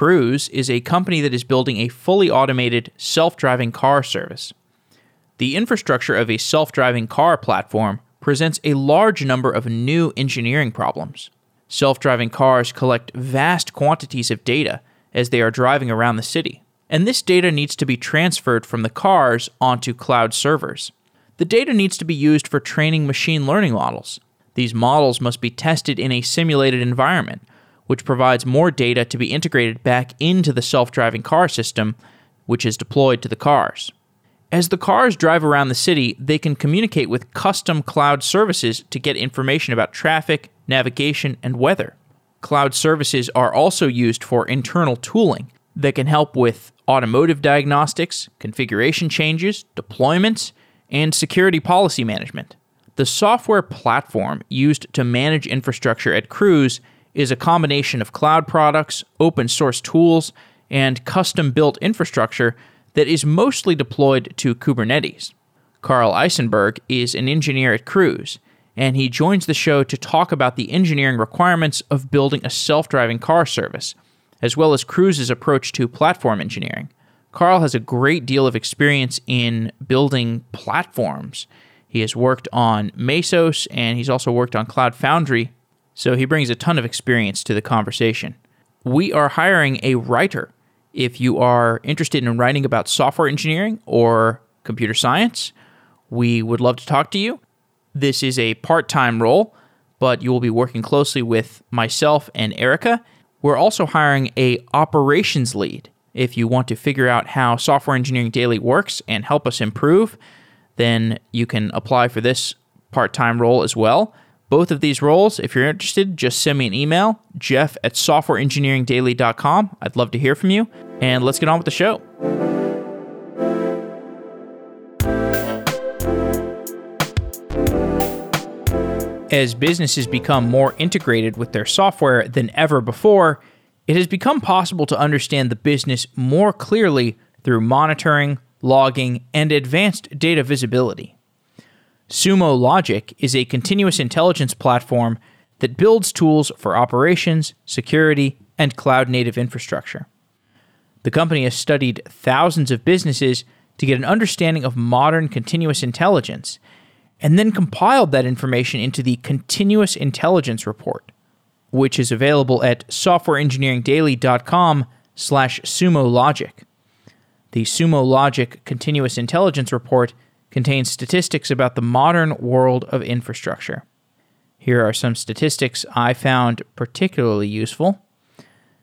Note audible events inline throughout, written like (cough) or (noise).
Cruise is a company that is building a fully automated self driving car service. The infrastructure of a self driving car platform presents a large number of new engineering problems. Self driving cars collect vast quantities of data as they are driving around the city, and this data needs to be transferred from the cars onto cloud servers. The data needs to be used for training machine learning models. These models must be tested in a simulated environment which provides more data to be integrated back into the self driving car system, which is deployed to the cars. As the cars drive around the city, they can communicate with custom cloud services to get information about traffic, navigation, and weather. Cloud services are also used for internal tooling that can help with automotive diagnostics, configuration changes, deployments, and security policy management. The software platform used to manage infrastructure at Cruise is a combination of cloud products, open source tools, and custom built infrastructure that is mostly deployed to Kubernetes. Karl Isenberg is an engineer at Cruise, and he joins the show to talk about the engineering requirements of building a self driving car service, as well as Cruise's approach to platform engineering. Karl has a great deal of experience in building platforms. He has worked on Mesos and he's also worked on Cloud Foundry so he brings a ton of experience to the conversation. We are hiring a writer. If you are interested in writing about software engineering or computer science, we would love to talk to you. This is a part time role, but you will be working closely with myself and Erica. We're also hiring a operations lead. If you want to figure out how Software Engineering Daily works and help us improve, then you can apply for this part time role as well. Both of these roles, if you're interested, just send me an email, jeff at softwareengineeringdaily.com. I'd love to hear from you. And let's get on with the show. As businesses become more integrated with their software than ever before, it has become possible to understand the business more clearly through monitoring, logging, and advanced data visibility. Sumo Logic is a continuous intelligence platform that builds tools for operations, security, and cloud native infrastructure. The company has studied thousands of businesses to get an understanding of modern continuous intelligence and then compiled that information into the Continuous Intelligence Report, which is available at softwareengineeringdaily.com slash sumo logic. The Sumo Logic Continuous Intelligence Report contains statistics about the modern world of infrastructure. Here are some statistics I found particularly useful.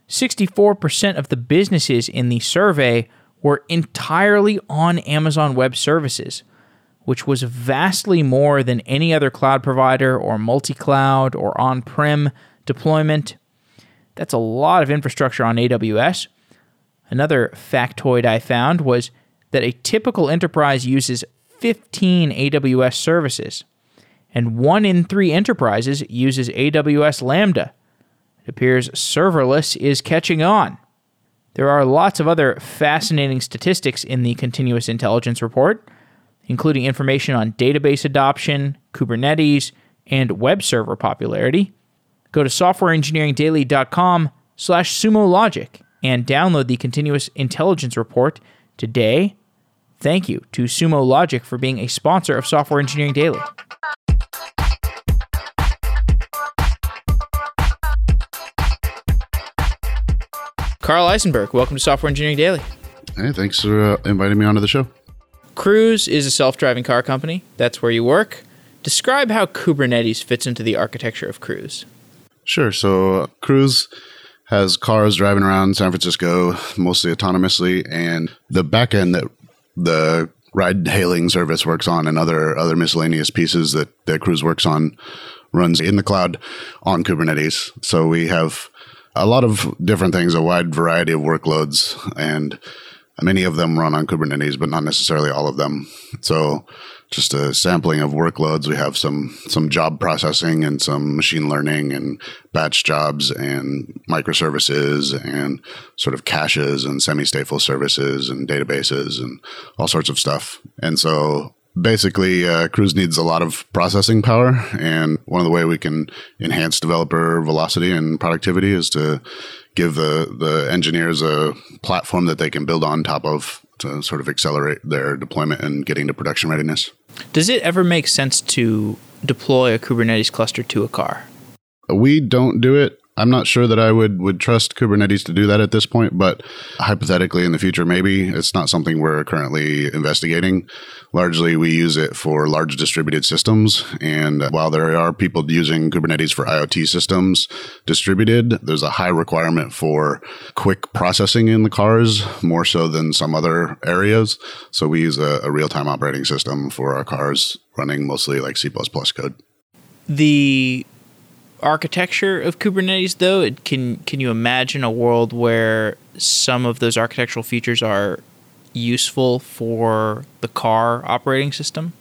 64% of the businesses in the survey were entirely on Amazon Web Services, which was vastly more than any other cloud provider or multi cloud or on prem deployment. That's a lot of infrastructure on AWS. Another factoid I found was that a typical enterprise uses 15 AWS services, and one in three enterprises uses AWS Lambda. It appears serverless is catching on. There are lots of other fascinating statistics in the Continuous Intelligence Report, including information on database adoption, Kubernetes, and web server popularity. Go to softwareengineeringdaily.com slash sumologic and download the Continuous Intelligence Report today Thank you to Sumo Logic for being a sponsor of Software Engineering Daily. Karl Isenberg, welcome to Software Engineering Daily. Hey, thanks for uh, inviting me onto the show. Cruise is a self driving car company. That's where you work. Describe how Kubernetes fits into the architecture of Cruise. Sure. So, uh, Cruise has cars driving around San Francisco mostly autonomously, and the backend that the ride hailing service works on and other other miscellaneous pieces that that Cruise works on runs in the cloud on Kubernetes. So we have a lot of different things, a wide variety of workloads, and many of them run on Kubernetes, but not necessarily all of them. So just a sampling of workloads. We have some some job processing and some machine learning and batch jobs and microservices and sort of caches and semi-stateful services and databases and all sorts of stuff. And so basically uh, cruise needs a lot of processing power and one of the way we can enhance developer velocity and productivity is to give the the engineers a platform that they can build on top of to sort of accelerate their deployment and getting to production readiness. Does it ever make sense to deploy a Kubernetes cluster to a car? We don't do it. I'm not sure that I would would trust Kubernetes to do that at this point, but hypothetically in the future, maybe it's not something we're currently investigating. Largely, we use it for large distributed systems, and while there are people using Kubernetes for IoT systems distributed, there's a high requirement for quick processing in the cars, more so than some other areas. So we use a, a real time operating system for our cars running mostly like C code. The architecture of Kubernetes, though, it can can you imagine a world where some of those architectural features are useful for the car operating system?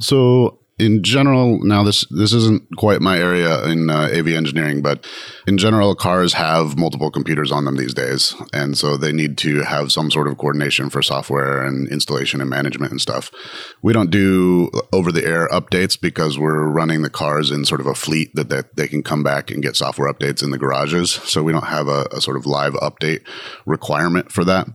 So in general, now this this isn't quite my area in uh, AV engineering, but in general, cars have multiple computers on them these days, and so they need to have some sort of coordination for software and installation and management and stuff. We don't do over the air updates because we're running the cars in sort of a fleet that, that they can come back and get software updates in the garages. So we don't have a, a sort of live update requirement for that.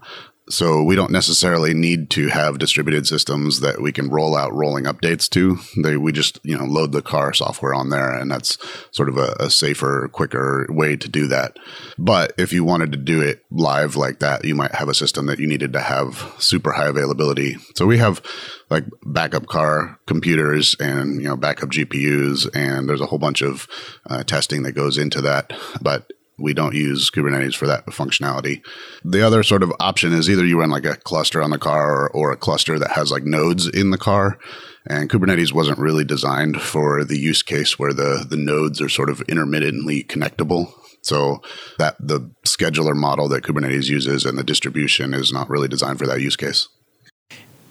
So we don't necessarily need to have distributed systems that we can roll out rolling updates to. They we just you know load the car software on there, and that's sort of a, a, safer, quicker way to do that. But if you wanted to do it live like that, you might have a system that you needed to have super high availability. So we have like backup car computers and you know backup GPUs, and there's a whole bunch of uh, testing that goes into that. But we don't use Kubernetes for that functionality. The other sort of option is either you run like a cluster on the car or, or, a cluster that has like nodes in the car. And Kubernetes wasn't really designed for the use case where the, the nodes are sort of intermittently connectable. So that the scheduler model that Kubernetes uses and the distribution is not really designed for that use case.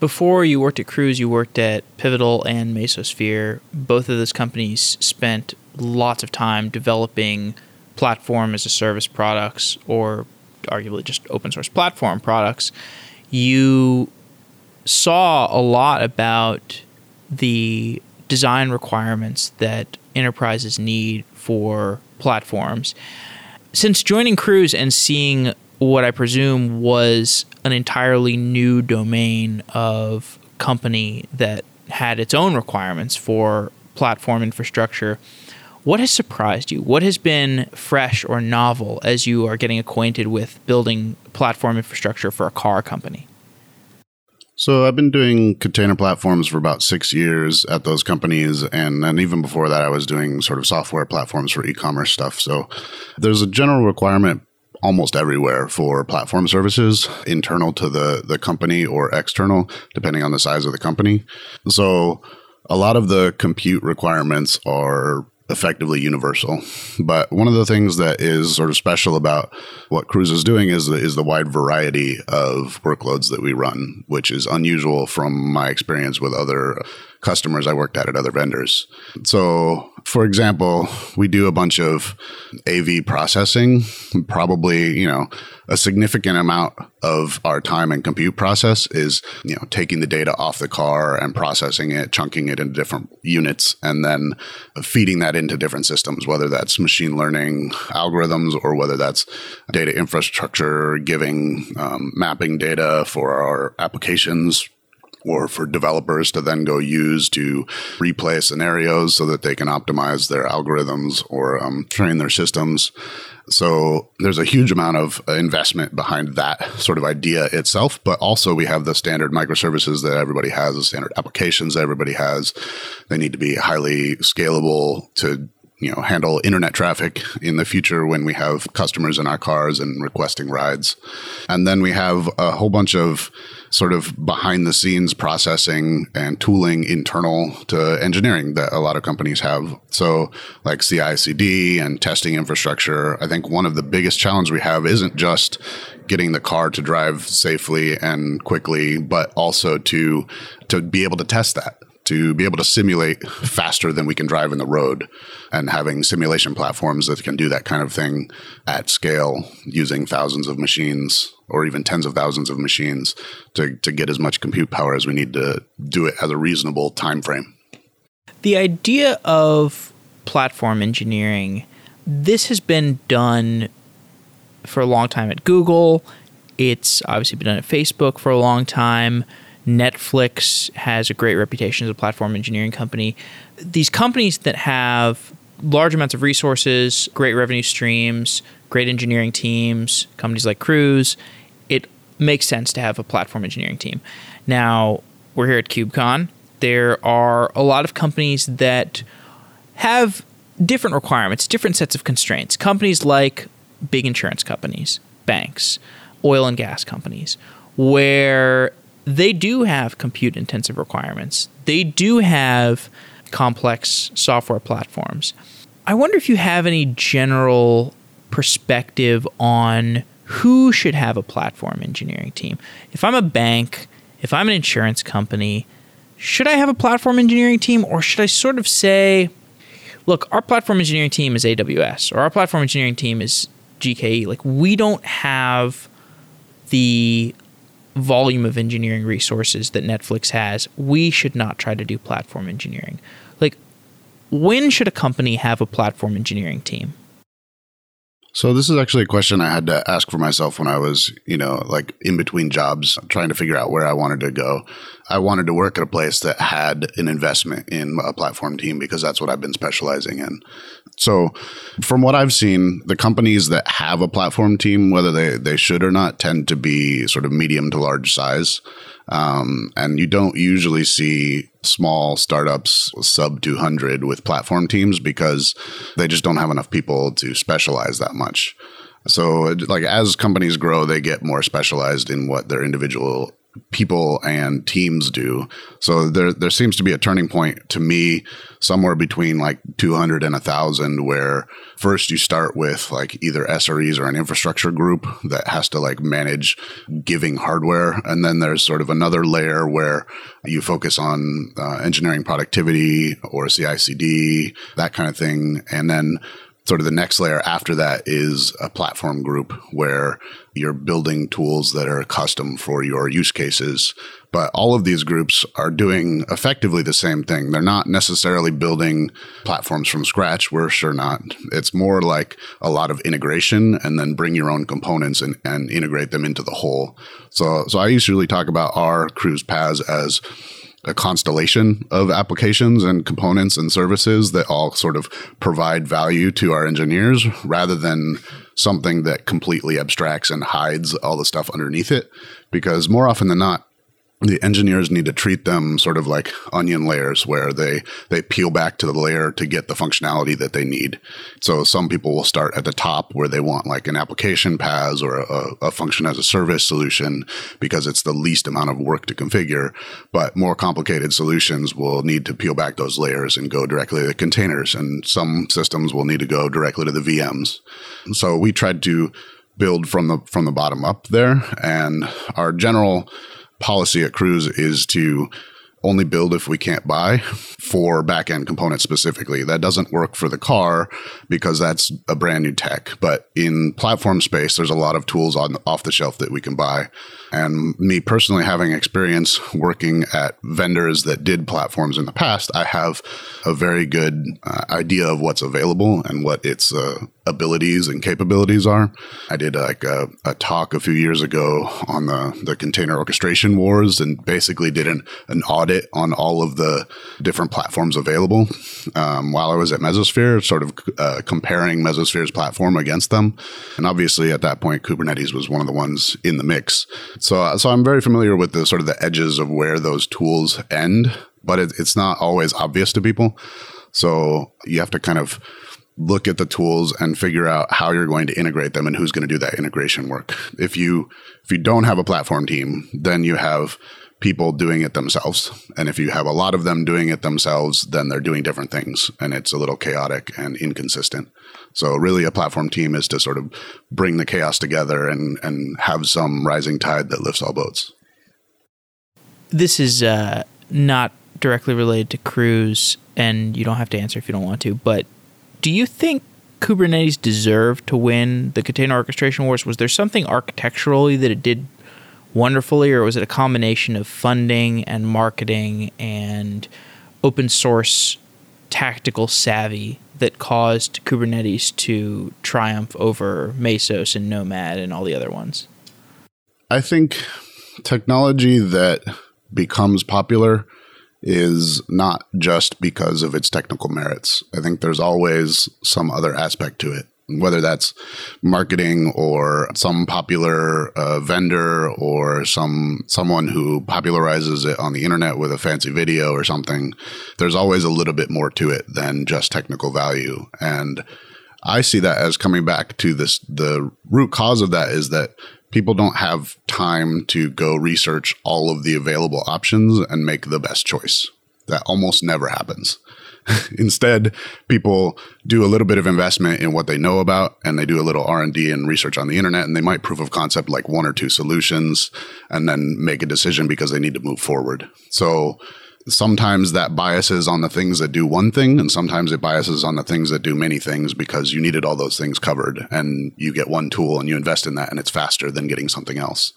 Before you worked at Cruise, you worked at Pivotal and Mesosphere. Both of those companies spent lots of time developing platform as a service products or arguably just open source platform products, you saw a lot about the design requirements that enterprises need for platforms. Since joining Cruise and seeing what I presume was an entirely new domain of company that had its own requirements for platform infrastructure, what has surprised you? What has been fresh or novel as you are getting acquainted with building platform infrastructure for a car company? So I've been doing container platforms for about six years at those companies, and then even before that, I was doing sort of software platforms for e-commerce stuff. So there's a general requirement almost everywhere for platform services, internal to the the company or external, depending on the size of the company. So a lot of the compute requirements are effectively universal. But one of the things that is sort of special about what Cruise is doing is the, is the wide variety of workloads that we run, which is unusual from my experience with other customers I worked at at other vendors. So, for example, we do a bunch of AV processing, probably, you know, a significant amount of our time and compute process is, you know, taking the data off the car and processing it, chunking it into different units, and then feeding that into different systems, whether that's machine learning algorithms or whether that's data infrastructure, giving um, mapping data for our applications or for developers to then go use to replay scenarios so that they can optimize their algorithms or um, train their systems. So there's a huge amount of investment behind that sort of idea itself, but also we have the standard microservices that everybody has, the standard applications that everybody has. They need to be highly scalable to you know handle internet traffic in the future when we have customers in our cars and requesting rides and then we have a whole bunch of sort of behind the scenes processing and tooling internal to engineering that a lot of companies have. So like CI/CD and testing infrastructure I think one of the biggest challenges we have isn't just getting the car to drive safely and quickly but also to to be able to test that to be able to simulate faster than we can drive in the road. And having simulation platforms that can do that kind of thing at scale using thousands of machines or even tens of thousands of machines to, to get as much compute power as we need to do it at a reasonable time frame. The idea of platform engineering, this has been done for a long time at Google. It's obviously been done at Facebook for a long time. Netflix has a great reputation as a platform engineering company. These companies that have large amounts of resources, great revenue streams, great engineering teams, companies like Cruise, it makes sense to have a platform engineering team. Now, we're here at KubeCon. There are a lot of companies that have different requirements, different sets of constraints. Companies like big insurance companies, banks, oil and gas companies, where they do have compute intensive requirements. They do have complex software platforms. I wonder if you have any general perspective on who should have a platform engineering team. If I'm a bank, if I'm an insurance company, should I have a platform engineering team or should I sort of say, look, our platform engineering team is AWS or our platform engineering team is GKE? Like, we don't have the volume of engineering resources that Netflix has. We should not try to do platform engineering. Like, when should a company have a platform engineering team? So this is actually a question I had to ask for myself when I was, you know, like in between jobs trying to figure out where I wanted to go. I wanted to work at a place that had an investment in a platform team because that's what I've been specializing in. So from what I've seen, the companies that have a platform team, whether they, they should or not, tend to be sort of medium to large size. Um, and you don't usually see small startups sub 200 with platform teams because they just don't have enough people to specialize that much. So, like as companies grow, they get more specialized in what their individual people and teams do. So there there seems to be a turning point to me somewhere between like 200 and 1000 where first you start with like either SREs or an infrastructure group that has to like manage giving hardware and then there's sort of another layer where you focus on uh, engineering productivity or CI/CD that kind of thing and then sort of the next layer after that is a platform group where you're building tools that are custom for your use cases. But all of these groups are doing effectively the same thing. They're not necessarily building platforms from scratch. We're sure not. It's more like a lot of integration and then bring your own components and, and integrate them into the whole. So, so I usually talk about our cruise PaaS as a constellation of applications and components and services that all sort of provide value to our engineers rather than something that completely abstracts and hides all the stuff underneath it. Because more often than not, the engineers need to treat them sort of like onion layers where they they peel back to the layer to get the functionality that they need. So some people will start at the top where they want like an application PaaS or a, a function as a service solution because it's the least amount of work to configure. But more complicated solutions will need to peel back those layers and go directly to the containers. And some systems will need to go directly to the vms so we tried to build from the from the bottom up there. And our general policy at Cruise is to only build if we can't buy for back end components specifically. That doesn't work for the car because that's a brand new tech. But in platform space, there's a lot of tools on off the shelf that we can buy. And me personally, having experience working at vendors that did platforms in the past, I have a very good uh, idea of what's available and what its uh, abilities and capabilities are. I did like a, a, talk a few years ago on the, the container orchestration wars and basically did an, an audit on all of the different platforms available um, while I was at Mesosphere, sort of uh, comparing Mesosphere's platform against them. And obviously at that point, Kubernetes was one of the ones in the mix. So, so I'm very familiar with the sort of the edges of where those tools end, but it, it's not always obvious to people. So you have to kind of look at the tools and figure out how you're going to integrate them and who's going to do that integration work. If you if you don't have a platform team, then you have people doing it themselves. And if you have a lot of them doing it themselves, then they're doing different things and it's a little chaotic and inconsistent. So really a platform team is to sort of bring the chaos together and and have some rising tide that lifts all boats. This is uh, not directly related to Cruise and you don't have to answer if you don't want to, but do you think Kubernetes deserved to win the container orchestration wars? Was there something architecturally that it did wonderfully, or was it a combination of funding and marketing and open source tactical savvy that caused Kubernetes to triumph over Mesos and Nomad and all the other ones? I think technology that becomes popular is not just because of its technical merits. I think there's always some other aspect to it whether that's marketing or some popular uh, vendor or some someone who popularizes it on the internet with a fancy video or something there's always a little bit more to it than just technical value and i see that as coming back to this the root cause of that is that people don't have time to go research all of the available options and make the best choice that almost never happens (laughs) Instead, people do a little bit of investment in what they know about and they do a little R&D and research on the internet and they might proof of concept like one or two solutions and then make a decision because they need to move forward. So sometimes that biases on the things that do one thing and sometimes it biases on the things that do many things because you needed all those things covered and you get one tool and you invest in that and it's faster than getting something else.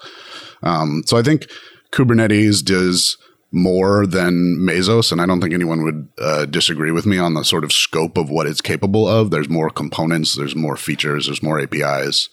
Um, so I think Kubernetes does more than Mesos, and I don't think anyone would uh, disagree with me on the sort of scope of what it's capable of. There's more components, there's more features, there's more APIs.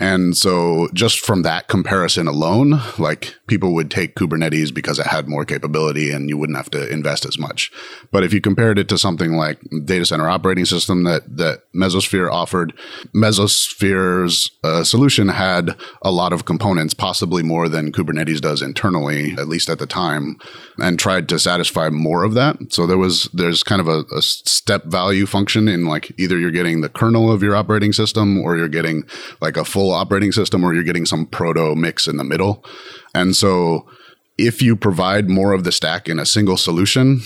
And so, just from that comparison alone, like people would take Kubernetes because it had more capability and you wouldn't have to invest as much. But if you compared it to something like data center operating system that, that Mesosphere offered, Mesosphere's uh, solution had a lot of components, possibly more than Kubernetes does internally, at least at the time, and tried to satisfy more of that. So there was, there's kind of a, a step value function in like either you're getting the kernel of your operating system or you're getting like a full full operating system or you're getting some proto mix in the middle. And so if you provide more of the stack in a single solution,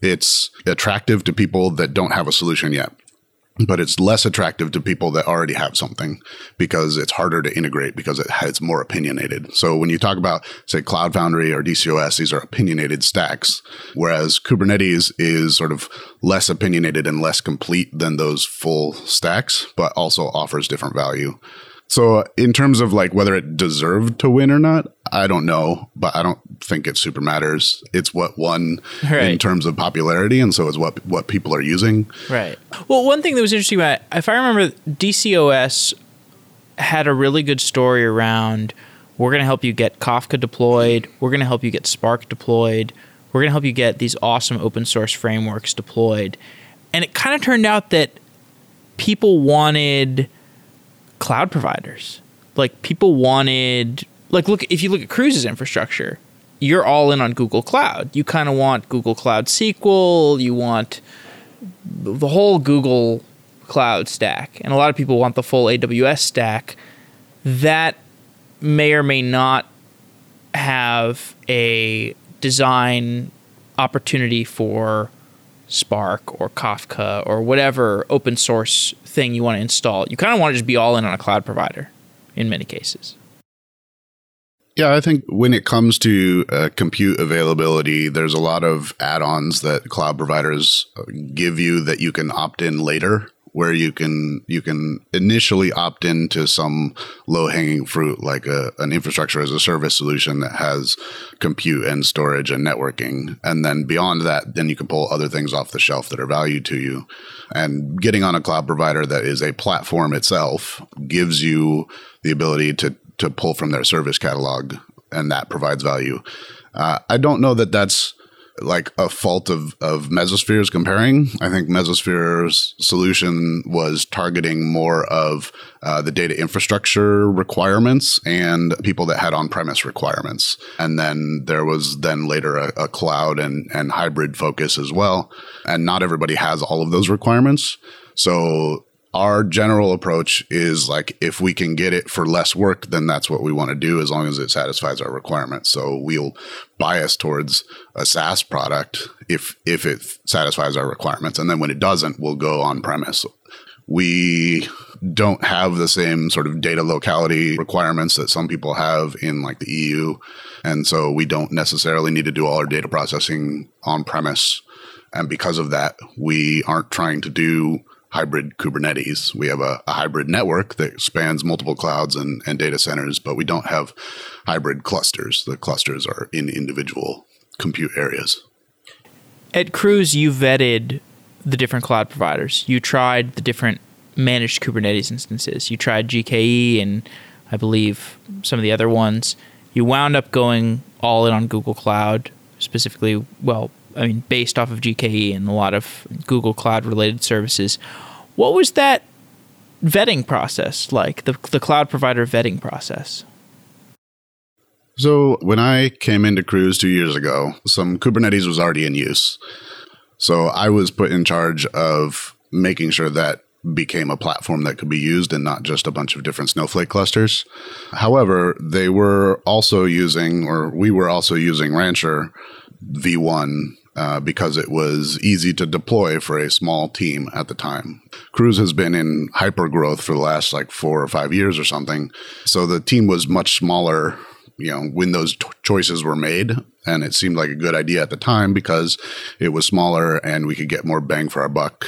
it's attractive to people that don't have a solution yet. But it's less attractive to people that already have something because it's harder to integrate because it, it's more opinionated. So when you talk about, say, Cloud Foundry or DCOS, these are opinionated stacks, whereas Kubernetes is sort of less opinionated and less complete than those full stacks, but also offers different value. So, in terms of like whether it deserved to win or not, I don't know, but I don't think it super matters. It's what won right. in terms of popularity, and so it's what what people are using. Right. Well, one thing that was interesting about, if I remember, DCOS had a really good story around. We're going to help you get Kafka deployed. We're going to help you get Spark deployed. We're going to help you get these awesome open source frameworks deployed. And it kind of turned out that people wanted cloud providers. Like people wanted like look if you look at Cruise's infrastructure, you're all in on Google Cloud. You kind of want Google Cloud SQL, you want the whole Google Cloud stack. And a lot of people want the full AWS stack. That may or may not have a design opportunity for Spark or Kafka or whatever open source thing you want to install. You kind of want to just be all in on a cloud provider in many cases. Yeah, I think when it comes to uh, compute availability, there's a lot of add ons that cloud providers uh, give you that you can opt in later where you can you can initially opt into some low hanging fruit like a, an infrastructure as a service solution that has compute and storage and networking, and then beyond that, then you can pull other things off the shelf that are valued to you. And getting on a cloud provider that is a platform itself gives you the ability to to pull from their service catalog, and that provides value. Uh, I don't know that that's like a fault of of Mesosphere's comparing. I think Mesosphere's solution was targeting more of uh, the data infrastructure requirements and people that had on premise requirements, and then there was then later a, a cloud and and hybrid focus as well. And not everybody has all of those requirements. So our general approach is like if we can get it for less work then that's what we want to do as long as it satisfies our requirements. So we'll bias towards a saas product if if it satisfies our requirements. And then when it doesn't we'll go on premise. We don't have the same sort of data locality requirements that some people have in like the EU and so we don't necessarily need to do all our data processing on premise. And because of that we aren't trying to do hybrid Kubernetes. We have a, a, hybrid network that spans multiple clouds and, and data centers, but we don't have hybrid clusters. The clusters are in individual compute areas. At Cruise, you vetted the different cloud providers. You tried the different managed Kubernetes instances. You tried GKE and I believe some of the other ones. You wound up going all in on Google Cloud, specifically, well, I mean, based off of GKE and a lot of Google Cloud related services. What was that vetting process like, the, the cloud provider vetting process? So, when I came into Cruise two years ago, some Kubernetes was already in use. So, I was put in charge of making sure that became a platform that could be used and not just a bunch of different Snowflake clusters. However, they were also using, or we were also using Rancher V1 uh, because it was easy to deploy for a small team at the time. Cruise has been in hyper growth for the last like four or five years or something. So the team was much smaller, you know, when those t- choices were made. And it seemed like a good idea at the time because it was smaller and we could get more bang for our buck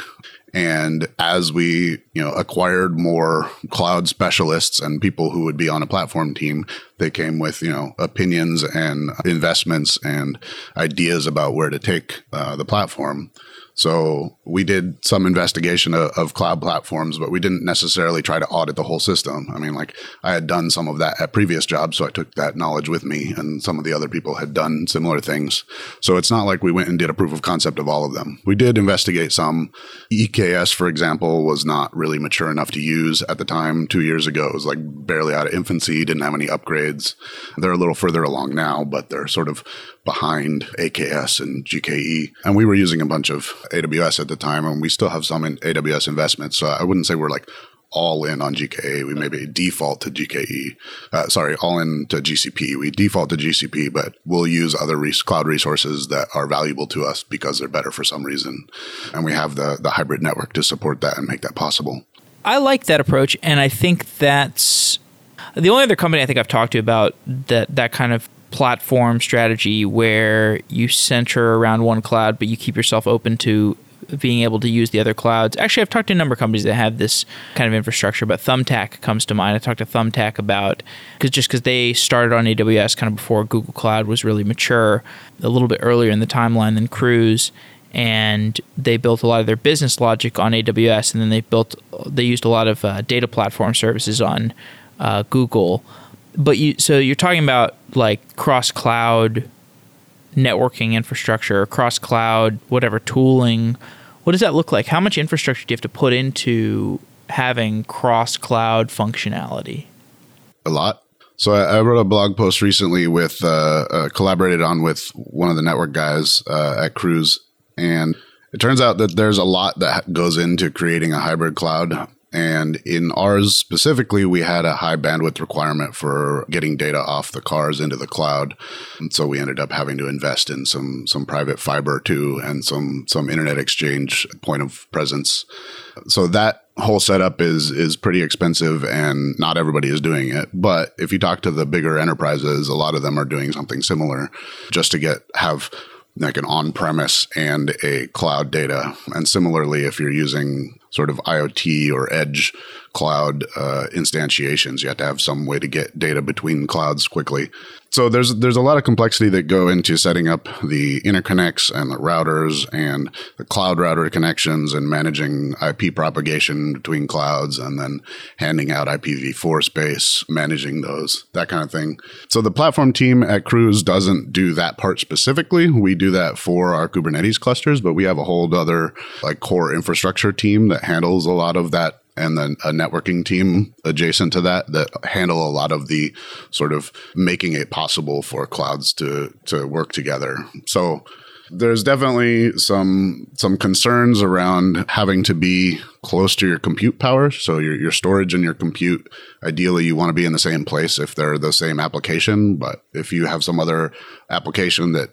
and as we, you know, acquired more cloud specialists and people who would be on a platform team, they came with, you know, opinions and investments and ideas about where to take uh, the platform. So we did some investigation of, of, cloud platforms, but we didn't necessarily try to audit the whole system. I mean, like I had done some of that at previous jobs, so I took that knowledge with me, and some of the other people had done similar things. So it's not like we went and did a proof of concept of all of them. We did investigate some. EKS, for example, was not really mature enough to use at the time. Two years ago, it was like barely out of infancy, didn't have any upgrades. They're a little further along now, but they're sort of behind AKS and GKE. And we were using a bunch of AWS at the time, and we still have some in AWS investments. So I wouldn't say we're like all in on GKE. We maybe default to GKE. Uh, sorry, all in to GCP. We default to GCP, but we'll use other res- cloud resources that are valuable to us because they're better for some reason. And we have the the hybrid network to support that and make that possible. I like that approach, and I think that's the only other company I think I've talked to about that that kind of platform strategy where you center around one cloud, but you keep yourself open to being able to use the other clouds. Actually, I've talked to a number of companies that have this kind of infrastructure, but Thumbtack comes to mind. I talked to Thumbtack about because just because they started on AWS kind of before Google Cloud was really mature, a little bit earlier in the timeline than Cruise. And they built a lot of their business logic on AWS, and then they built they used a lot of uh, data platform services on uh, Google but you so you're talking about like cross cloud networking infrastructure, cross cloud, whatever tooling. What does that look like? How much infrastructure do you have to put into having cross cloud functionality? A lot. So I, I, wrote a blog post recently with uh, uh, collaborated on with one of the network guys uh, at Cruise, and it turns out that there's a lot that goes into creating a hybrid cloud. And in ours specifically, we had a high bandwidth requirement for getting data off the cars into the cloud. And so we ended up having to invest in some some private fiber too and some some internet exchange point of presence. So that whole setup is is pretty expensive and not everybody is doing it but if you talk to the bigger enterprises a lot of them are doing something similar just to get have like an on-premise and a cloud data and similarly if you're using sort of IoT or edge cloud uh, instantiations. You have to have some way to get data between clouds quickly. So there's there's a lot of complexity that go into setting up the interconnects and the routers and the cloud router connections and managing IP propagation between clouds and then handing out IPv4 space, managing those, that kind of thing. So the platform team at Cruise doesn't do that part specifically. We do that for our Kubernetes clusters, but we have a whole other like core infrastructure team that handles a lot of that and then a networking team adjacent to that that handle a lot of the sort of making it possible for clouds to to work together. So there's definitely some some concerns around having to be close to your compute power. So your your storage and your compute, ideally you want to be in the same place if they're the same application. But if you have some other application that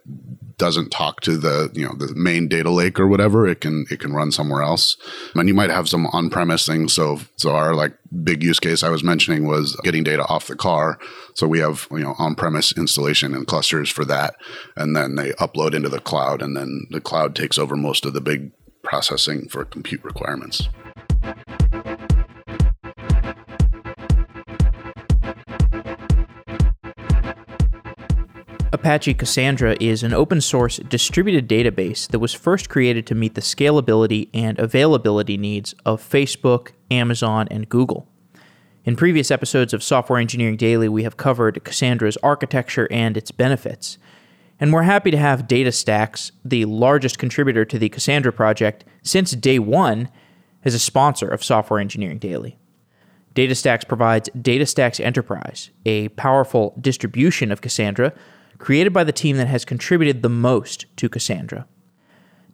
doesn't talk to the you know the main data lake or whatever it can it can run somewhere else. And you might have some on-premise things. So so our like big use case i was mentioning was getting data off the car. So we have you know on-premise installation and clusters for that. And then they upload into the cloud and then the cloud takes over most of the big processing for compute requirements Apache Cassandra is an open source distributed database that was first created to meet the scalability and availability needs of Facebook, Amazon, and Google. In previous episodes of Software Engineering Daily, we have covered Cassandra's architecture and its benefits. And we're happy to have DataStax, the largest contributor to the Cassandra project since day one, as a sponsor of Software Engineering Daily. DataStax provides DataStax Enterprise, a powerful distribution of Cassandra created by the team that has contributed the most to Cassandra.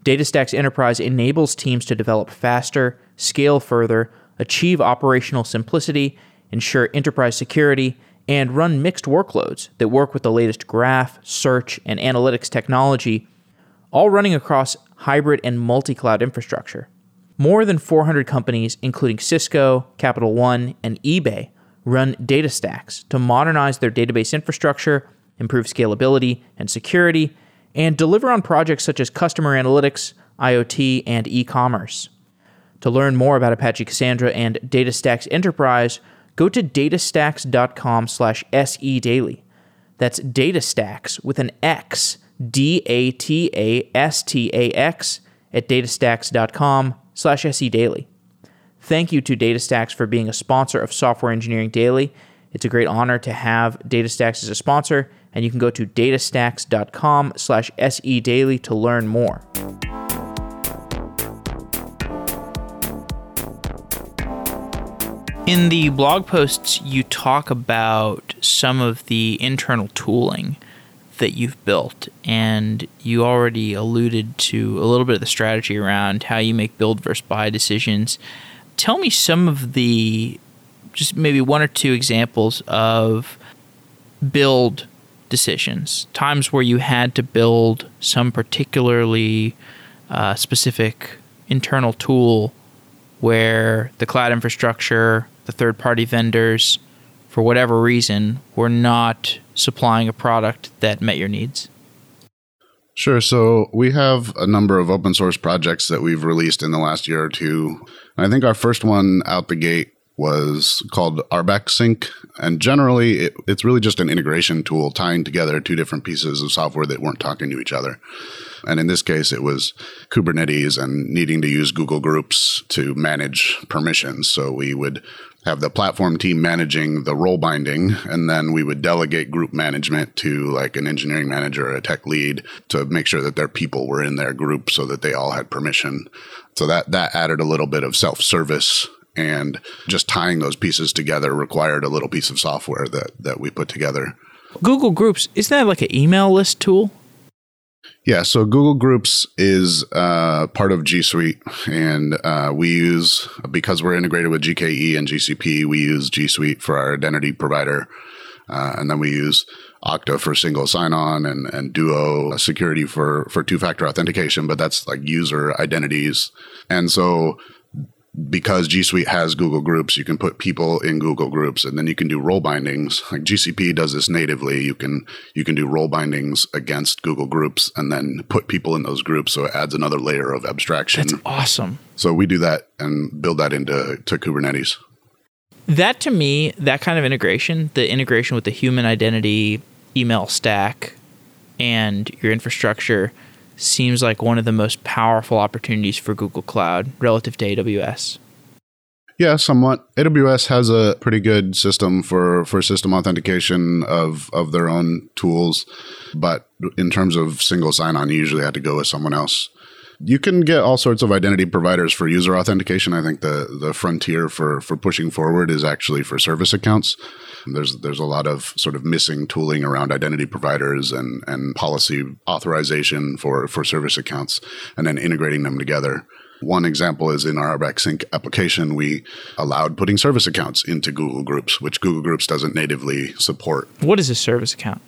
DataStax Enterprise enables teams to develop faster, scale further, achieve operational simplicity, ensure enterprise security, and run mixed workloads that work with the latest graph, search, and analytics technology, all running across hybrid and multi cloud infrastructure. More than 400 companies, including Cisco, Capital One, and eBay, run DataStax to modernize their database infrastructure improve scalability and security, and deliver on projects such as customer analytics, IoT, and e commerce. To learn more about Apache Cassandra and DataStax Enterprise, go to datastax.com slash sedaily. That's DataStax with an X, D A T A S T A X, at datastax.com slash sedaily. Thank you to DataStax for being a sponsor of Software Engineering Daily. It's a great honor to have DataStax as a sponsor, and you can go to datastax.com slash sedaily to learn more. In the blog posts, you talk about some of the internal tooling that you've built, and you already alluded to a little bit of the strategy around how you make build versus buy decisions. Tell me some of the, just maybe one or two examples of build decisions, times where you had to build some particularly uh, specific internal tool where the cloud infrastructure, the third party vendors, for whatever reason, were not supplying a product that met your needs? Sure. So we have a number of open source projects that we've released in the last year or two. I think our first one out the gate was called RBAC Sync. And generally, it, it's really just an integration tool tying together two different pieces of software that weren't talking to each other. And in this case, it was Kubernetes and needing to use Google Groups to manage permissions. So we would have the platform team managing the role binding, and then we would delegate group management to like an engineering manager or a tech lead to make sure that their people were in their group so that they all had permission. So that that added a little bit of self service and just tying those pieces together required a little piece of software that that we put together. Google Groups isn't that like an email list tool? Yeah, so Google Groups is uh, part of G Suite, and uh, we use because we're integrated with GKE and GCP. We use G Suite for our identity provider, uh, and then we use Okta for single sign-on and, and Duo security for for two-factor authentication. But that's like user identities, and so because G Suite has Google Groups, you can put people in Google Groups, and then you can do role bindings. Like GCP does this natively. You can you can do role bindings against Google Groups, and then put people in those groups. So it adds another layer of abstraction. That's awesome. So we do that and build that into to Kubernetes. That to me, that kind of integration, the integration with the human identity email stack and your infrastructure seems like one of the most powerful opportunities for Google Cloud relative to AWS. Yeah, somewhat. AWS has a pretty good system for, for system authentication of, of their own tools, but in terms of single sign on, you usually have to go with someone else. You can get all sorts of identity providers for user authentication. I think the the frontier for for pushing forward is actually for service accounts. There's there's a lot of sort of missing tooling around identity providers and and policy authorization for for service accounts, and then integrating them together. One example is in our RBAC Sync application, we allowed putting service accounts into Google Groups, which Google Groups doesn't natively support. What is a service account?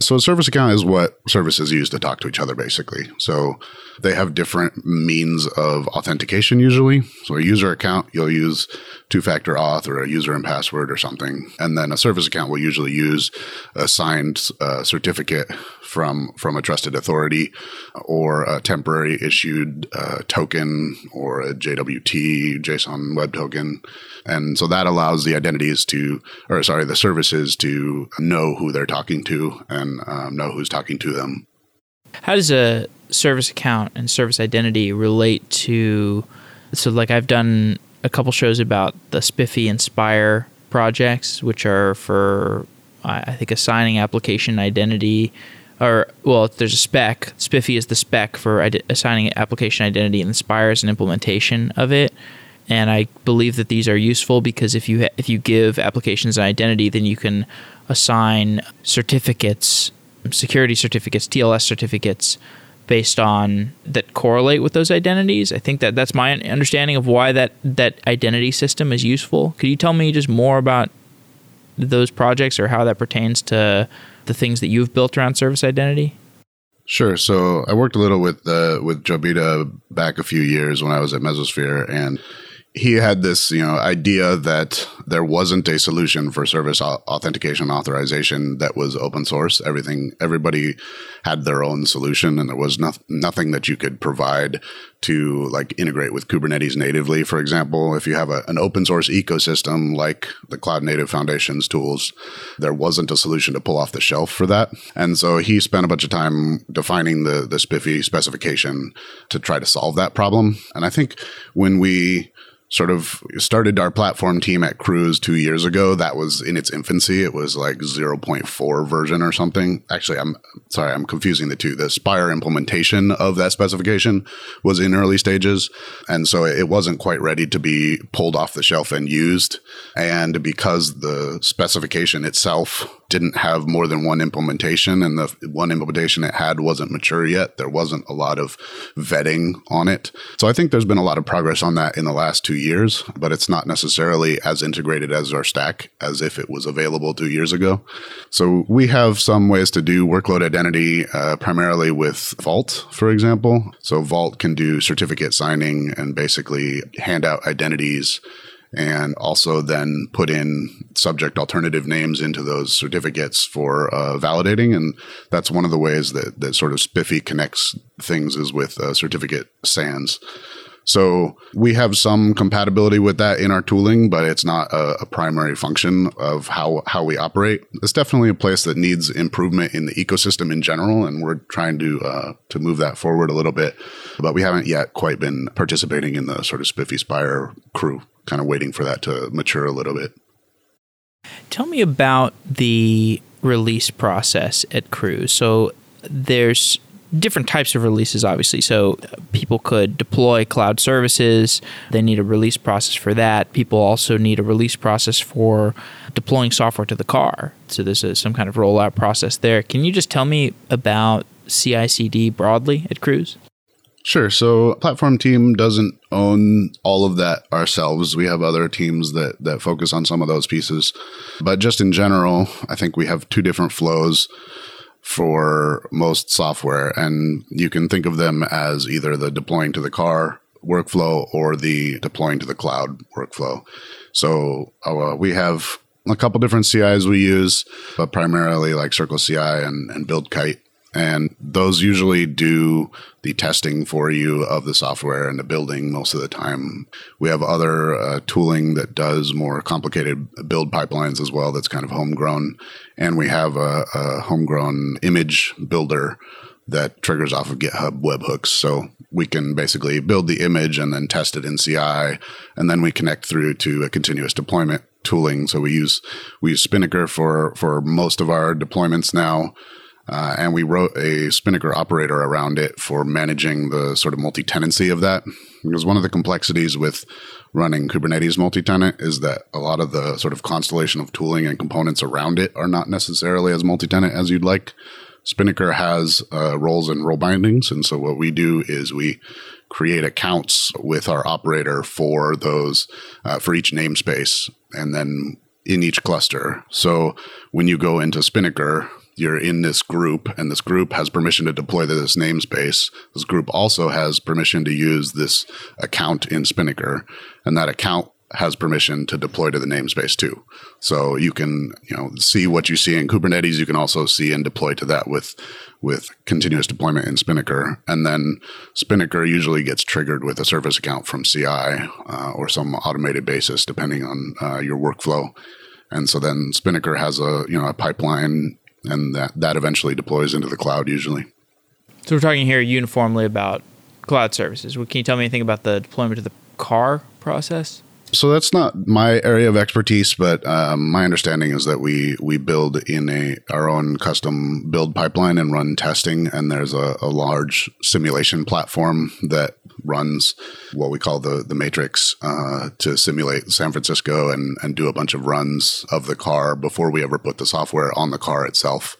So a service account is what services use to talk to each other, basically. So they have different means of authentication usually. So a user account, you'll use two-factor auth or a user and password or something, and then a service account will usually use a signed uh, certificate from from a trusted authority or a temporary issued uh, token or a JWT JSON Web Token, and so that allows the identities to, or sorry, the services to know who they're talking to and um, know who's talking to them. How does a service account and service identity relate to? So, like, I've done a couple shows about the SPIFFE and Spire projects, which are for, I think, assigning application identity. Or, well, there's a spec. SPIFFE is the spec for assigning application identity, and Spire is an implementation of it. And I believe that these are useful because if you if you give applications an identity, then you can assign certificates, security certificates, TLS certificates based on that correlate with those identities. I think that that's my understanding of why that that identity system is useful. Could you tell me just more about those projects or how that pertains to the things that you've built around service identity? Sure. So I worked a little with uh, with Joe Beda back a few years when I was at Mesosphere, and he had this you know idea that there wasn't a solution for service authentication authorization that was open source. Everything everybody had their own solution and there was no, nothing that you could provide to like integrate with kubernetes natively. For example if you have a, an open source ecosystem like the cloud native foundations tools there wasn't a solution to pull off the shelf for that. And so he spent a bunch of time defining the the SPIFFE specification to try to solve that problem. And i think when we sort of started our platform team at Cruise two years ago. That was in its infancy. It was like 0.4 version or something. Actually, I'm sorry, I'm confusing the two. The Spire implementation of that specification was in early stages. And so it wasn't quite ready to be pulled off the shelf and used. And because the specification itself didn't have more than one implementation and the one implementation it had wasn't mature yet, there wasn't a lot of vetting on it. So I think there's been a lot of progress on that in the last two years, but it's not necessarily as integrated as our stack as if it was available two years ago. So we have some ways to do workload identity, uh, primarily with Vault, for example. So Vault can do certificate signing and basically hand out identities and also then put in subject alternative names into those certificates for uh, validating. And that's one of the ways that, that sort of SPIFFE connects things is with uh, certificate SANs. So we have some compatibility with that in our tooling, but it's not a, a, primary function of how how we operate. It's definitely a place that needs improvement in the ecosystem in general, and we're trying to uh, to move that forward a little bit. But we haven't yet quite been participating in the sort of SPIFFE Spire crew, kind of waiting for that to mature a little bit. Tell me about the release process at Cruise. So there's different types of releases, obviously. So uh, people could deploy cloud services. They need a release process for that. People also need a release process for deploying software to the car. So there's a, some kind of rollout process there. Can you just tell me about CI/CD broadly at Cruise? Sure. So platform team doesn't own all of that ourselves. We have other teams that that focus on some of those pieces. But just in general, I think we have two different flows for most software. And you can think of them as either the deploying to the car workflow or the deploying to the cloud workflow. So uh, we have a couple different CIs we use, but primarily like Circle CI and, and BuildKite and those usually do the testing for you of the software and the building most of the time. We have other uh, tooling that does more complicated build pipelines as well. That's kind of homegrown, and we have a, a homegrown image builder that triggers off of GitHub webhooks. So we can basically build the image and then test it in CI, and then we connect through to a continuous deployment tooling. So we use we use Spinnaker for for most of our deployments now. Uh, and we wrote a Spinnaker operator around it for managing the sort of multi tenancy of that. Because one of the complexities with running Kubernetes multi tenant is that a lot of the sort of constellation of tooling and components around it are not necessarily as multi tenant as you'd like. Spinnaker has uh, roles and role bindings. And so what we do is we create accounts with our operator for those, uh, for each namespace. And then in each cluster. So when you go into Spinnaker, you're in this group and this group has permission to deploy to this namespace. This group also has permission to use this account in Spinnaker and that account has permission to deploy to the namespace too. So you can, you know, see what you see in Kubernetes. You can also see and deploy to that with, with continuous deployment in Spinnaker. And then Spinnaker usually gets triggered with a service account from CI uh, or some automated basis, depending on uh, your workflow. And so then Spinnaker has a, you know, a pipeline and that that eventually deploys into the cloud usually. So we're talking here uniformly about cloud services. Can you tell me anything about the deployment of the car process? So that's not my area of expertise, but um, my understanding is that we we build in a our own custom build pipeline and run testing, and there's a, a large simulation platform that runs what we call the the matrix uh, to simulate San Francisco and and do a bunch of runs of the car before we ever put the software on the car itself.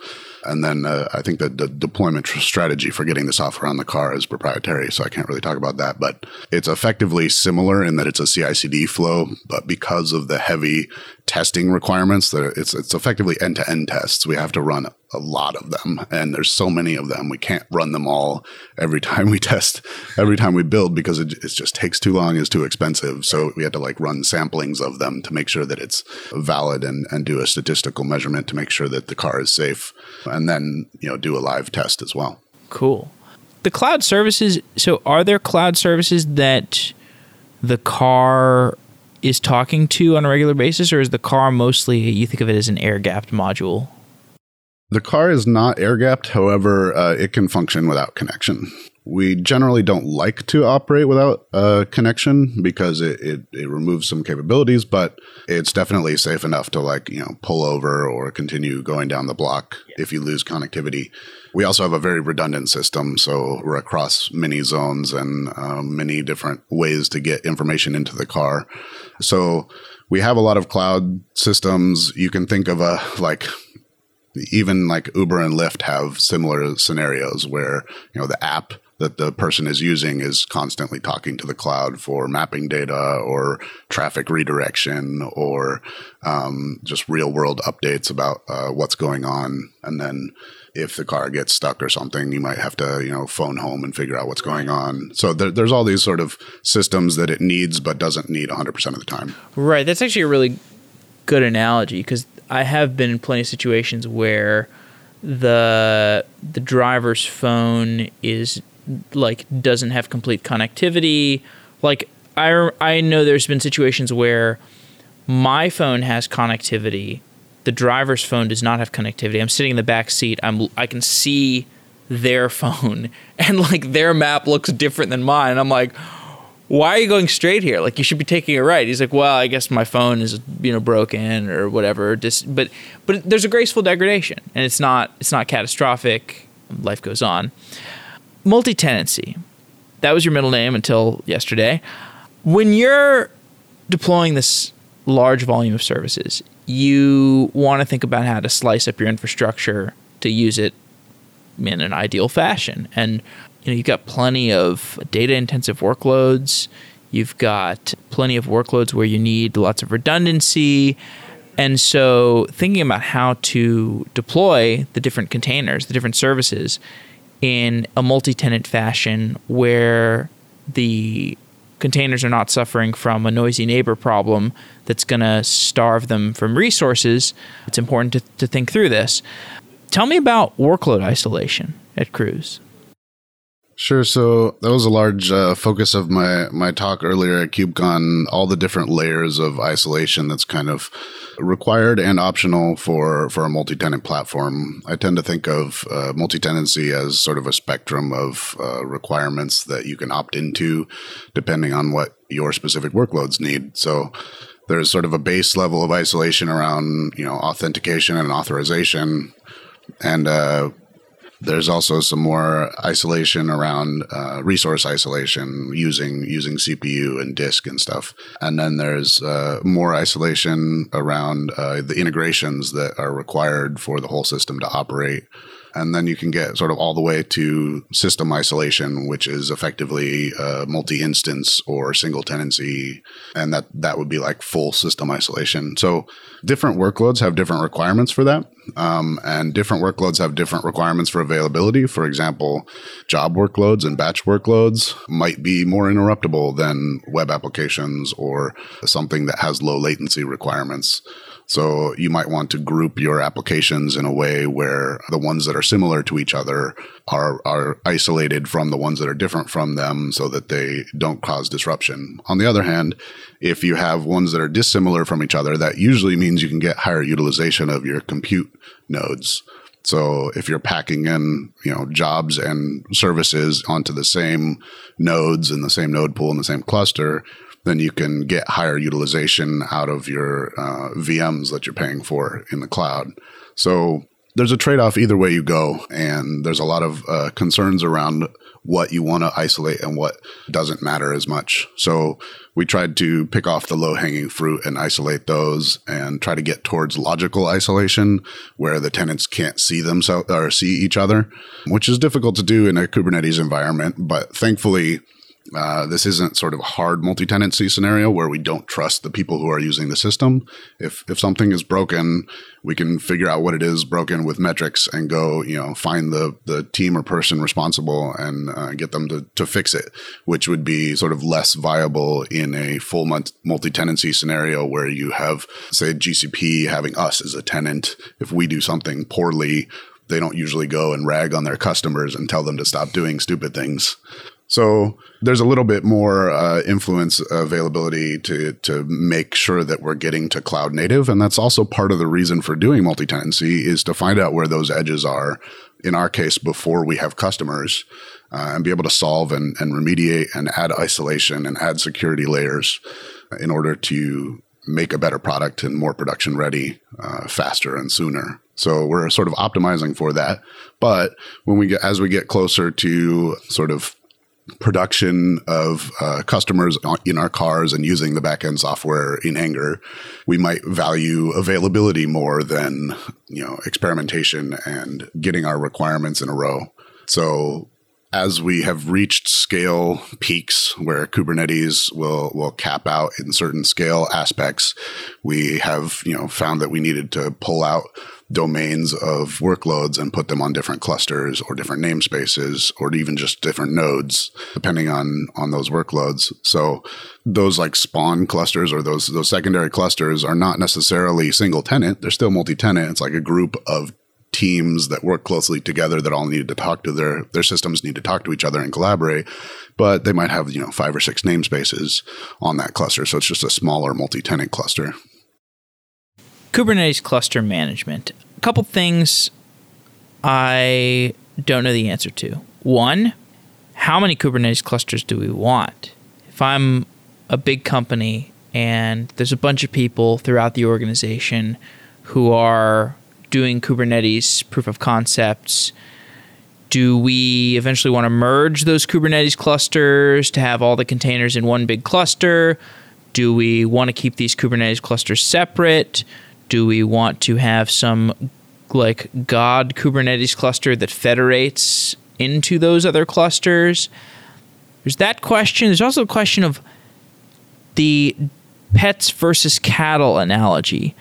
And then uh, I think that the deployment strategy for getting the software on the car is proprietary, so I can't really talk about that. But it's effectively similar in that it's a CI/CD flow, but because of the heavy testing requirements, that it's it's effectively end to end tests. We have to run a lot of them, and there's so many of them. We can't run them all every (laughs) time we test, every time we build, because it, it just takes too long. It's too expensive. So we had to like run samplings of them to make sure that it's valid and and do a statistical measurement to make sure that the car is safe, and then you know do a live test as well. Cool. The cloud services. So are there cloud services that the car is talking to on a regular basis, or is the car mostly you think of it as an air gapped module? The car is not air gapped, however, uh, it can function without connection. We generally don't like to operate without a connection because it, it, it, removes some capabilities, but it's definitely safe enough to like, you know, pull over or continue going down the block yeah. if you lose connectivity. We also have a very redundant system, so we're across many zones and um, many different ways to get information into the car. So we have a lot of cloud systems. You can think of a like even like Uber and Lyft have similar scenarios where, you know, the app that the person is using is constantly talking to the cloud for mapping data or traffic redirection or um, just real world updates about uh, what's going on. And then if the car gets stuck or something, you might have to, you know, phone home and figure out what's going on. So there, there's all these sort of systems that it needs but doesn't need 100% of the time. Right. That's actually a really good analogy because I have been in plenty of situations where the the driver's phone is like doesn't have complete connectivity. Like I I know there's been situations where my phone has connectivity, the driver's phone does not have connectivity. I'm sitting in the back seat. I'm I can see their (laughs) phone and like their map looks different than mine. I'm like, why are you going straight here? Like you should be taking a right. He's like, well, I guess my phone is you know broken or whatever. Just but but there's a graceful degradation, and it's not it's not catastrophic. Life goes on. Multi-tenancy. That was your middle name until yesterday. When you're deploying this large volume of services, you want to think about how to slice up your infrastructure to use it in an ideal fashion. And you know, you've got plenty of data intensive workloads. You've got plenty of workloads where you need lots of redundancy. And so, thinking about how to deploy the different containers, the different services in a multi tenant fashion where the containers are not suffering from a noisy neighbor problem that's going to starve them from resources, it's important to, to think through this. Tell me about workload isolation at Cruise. Sure. So that was a large uh, focus of my my talk earlier at KubeCon. All the different layers of isolation that's kind of required and optional for for a multi-tenant platform. I tend to think of uh, multi-tenancy as sort of a spectrum of uh, requirements that you can opt into, depending on what your specific workloads need. So there's sort of a base level of isolation around you know authentication and authorization and uh, there's also some more isolation around uh, resource isolation using using CPU and disk and stuff. And then there's uh, more isolation around uh, the integrations that are required for the whole system to operate and then you can get sort of all the way to system isolation, which is effectively uh, multi-instance or single tenancy, and that that would be like full system isolation. So different workloads have different requirements for that, um, and different workloads have different requirements for availability. For example, job workloads and batch workloads might be more interruptible than web applications or something that has low latency requirements. So you might want to group your applications in a way where the ones that are similar to each other are, are isolated from the ones that are different from them so that they don't cause disruption. On the other hand, if you have ones that are dissimilar from each other, that usually means you can get higher utilization of your compute nodes. So if you're packing in, you know, jobs and services onto the same nodes and the same node pool in the same cluster, then you can get higher utilization out of your uh, VMs that you're paying for in the cloud. So there's a trade off either way you go, and there's a lot of uh, concerns around what you want to isolate and what doesn't matter as much. So we tried to pick off the low hanging fruit and isolate those and try to get towards logical isolation where the tenants can't see themselves or see each other, which is difficult to do in a Kubernetes environment. But thankfully, uh, this isn't sort of a hard multi-tenancy scenario where we don't trust the people who are using the system. If if something is broken, we can figure out what it is broken with metrics and go, you know, find the the team or person responsible and uh, get them to to fix it, which would be sort of less viable in a full multi-tenancy scenario where you have, say, GCP having us as a tenant. If we do something poorly, they don't usually go and rag on their customers and tell them to stop doing stupid things. So there's a little bit more uh, influence availability to to make sure that we're getting to cloud native, and that's also part of the reason for doing multi tenancy is to find out where those edges are. In our case, before we have customers, uh, and be able to solve and, and remediate and add isolation and add security layers in order to make a better product and more production ready uh, faster and sooner. So we're sort of optimizing for that. But when we get as we get closer to sort of production of uh, customers in our cars and using the backend software in anger, we might value availability more than you know experimentation and getting our requirements in a row. So as we have reached scale peaks where Kubernetes will will cap out in certain scale aspects, we have you know found that we needed to pull out domains of workloads and put them on different clusters or different namespaces or even just different nodes depending on on those workloads. So those like spawn clusters or those those secondary clusters are not necessarily single tenant. They're still multi-tenant. It's like a group of teams that work closely together that all needed to talk to their their systems need to talk to each other and collaborate but they might have you know five or six namespaces on that cluster. So it's just a smaller multi-tenant cluster Kubernetes cluster management. A couple things I don't know the answer to. One, how many Kubernetes clusters do we want? If I'm a big company and there's a bunch of people throughout the organization who are doing Kubernetes proof of concepts, do we eventually want to merge those Kubernetes clusters to have all the containers in one big cluster? Do we want to keep these Kubernetes clusters separate? Do we want to have some like God Kubernetes cluster that federates into those other clusters? There's that question. There's also a question of the pets versus cattle analogy.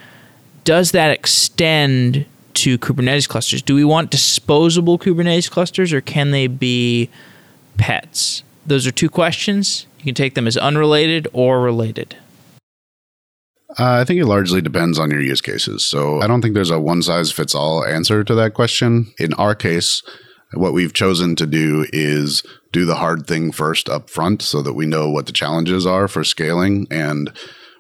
Does that extend to Kubernetes clusters? Do we want disposable Kubernetes clusters or can they be pets? Those are two questions. You can take them as unrelated or related. Uh, I think it largely depends on your use cases. So I don't think there's a one size fits all answer to that question. In our case, what we've chosen to do is do the hard thing first up front so that we know what the challenges are for scaling and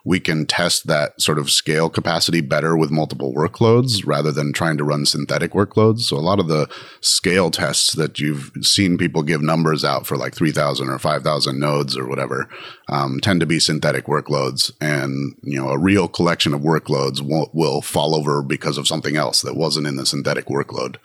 we can test that sort of scale capacity better with multiple workloads rather than trying to run synthetic workloads. So a lot of the scale tests that you've seen people give numbers out for like 3,000 or 5,000 nodes or whatever um, tend to be synthetic workloads. And, you know, a real collection of workloads will, will fall over because of something else that wasn't in the synthetic workload.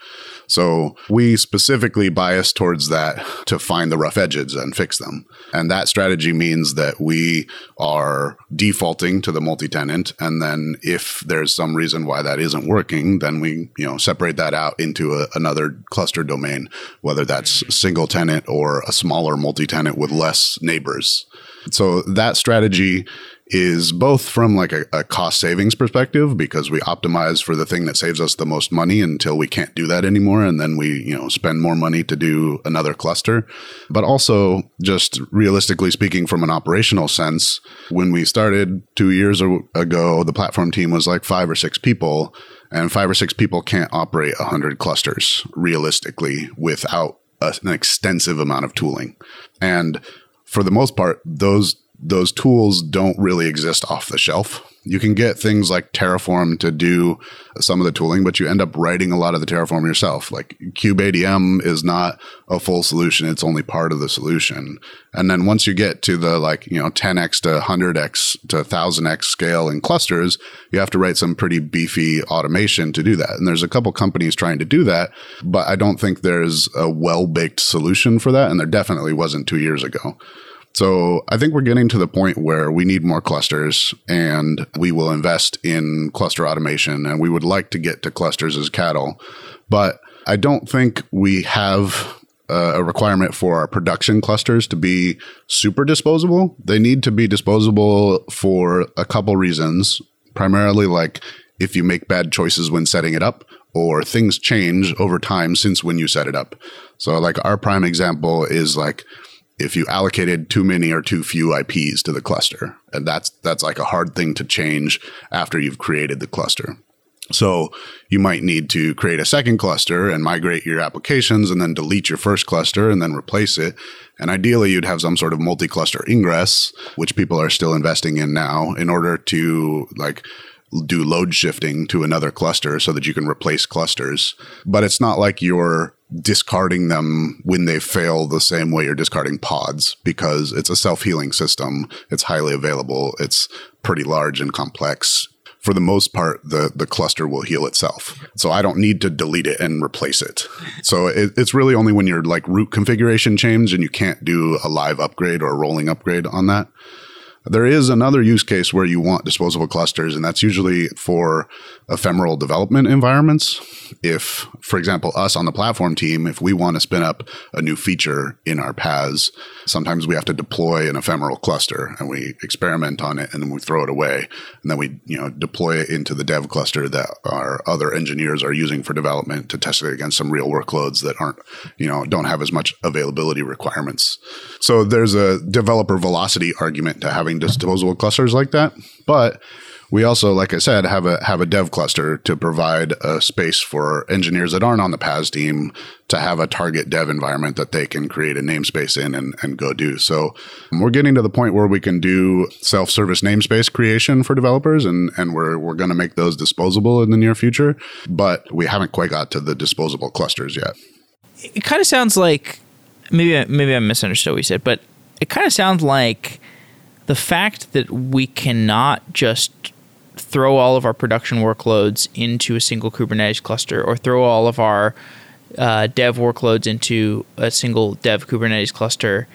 So we specifically bias towards that to find the rough edges and fix them. And that strategy means that we are defaulting to the multi-tenant. And then if there's some reason why that isn't working, then we, you know, separate that out into a, another cluster domain, whether that's single tenant or a smaller multi-tenant with less neighbors. So that strategy is both from like a, a, cost savings perspective because we optimize for the thing that saves us the most money until we can't do that anymore and then we you know spend more money to do another cluster. But also just realistically speaking from an operational sense when we started 2 years ago the platform team was like 5 or 6 people and 5 or 6 people can't operate 100 clusters realistically without an extensive amount of tooling. And for the most part those those tools don't really exist off the shelf. You can get things like Terraform to do some of the tooling, but you end up writing a lot of the Terraform yourself. Like KubeADM is not a full solution. It's only part of the solution. And then once you get to the like, you know, 10x to 100x to 1000x scale in clusters, you have to write some pretty beefy automation to do that. And there's a couple companies trying to do that, but I don't think there's a well baked solution for that. And there definitely wasn't two years ago. So I think we're getting to the point where we need more clusters and we will invest in cluster automation and we would like to get to clusters as cattle. But I don't think we have uh, a requirement for our production clusters to be super disposable. They need to be disposable for a couple reasons, primarily like if you make bad choices when setting it up or things change over time since when you set it up. So like our prime example is like if you allocated too many or too few IPs to the cluster. And that's that's like a hard thing to change after you've created the cluster. So you might need to create a second cluster and migrate your applications and then delete your first cluster and then replace it. And ideally you'd have some sort of multi-cluster ingress, which people are still investing in now in order to like do load shifting to another cluster so that you can replace clusters. But it's not like you're discarding them when they fail the same way you're discarding pods because it's a self healing system. It's highly available. It's pretty large and complex. For the most part, the, the cluster will heal itself. So I don't need to delete it and replace it. So it, it's really only when your like root configuration change and you can't do a live upgrade or a rolling upgrade on that. There is another use case where you want disposable clusters, and that's usually for ephemeral development environments. If, for example, us on the platform team, if we want to spin up a new feature in our PaaS, sometimes we have to deploy an ephemeral cluster and we experiment on it and then we throw it away. And then we, you know, deploy it into the dev cluster that our other engineers are using for development to test it against some real workloads that aren't, you know, don't have as much availability requirements. So there's a developer velocity argument to having disposable clusters like that. But we also, like I said, have a have a dev cluster to provide a space for engineers that aren't on the PaaS team to have a target dev environment that they can create a namespace in and, and go do. So we're getting to the point where we can do self-service namespace creation for developers and, and we're we're gonna make those disposable in the near future, but we haven't quite got to the disposable clusters yet. It kind of sounds like maybe maybe I misunderstood what you said, but it kind of sounds like the fact that we cannot just throw all of our production workloads into a single Kubernetes cluster or throw all of our uh, dev workloads into a single dev Kubernetes cluster.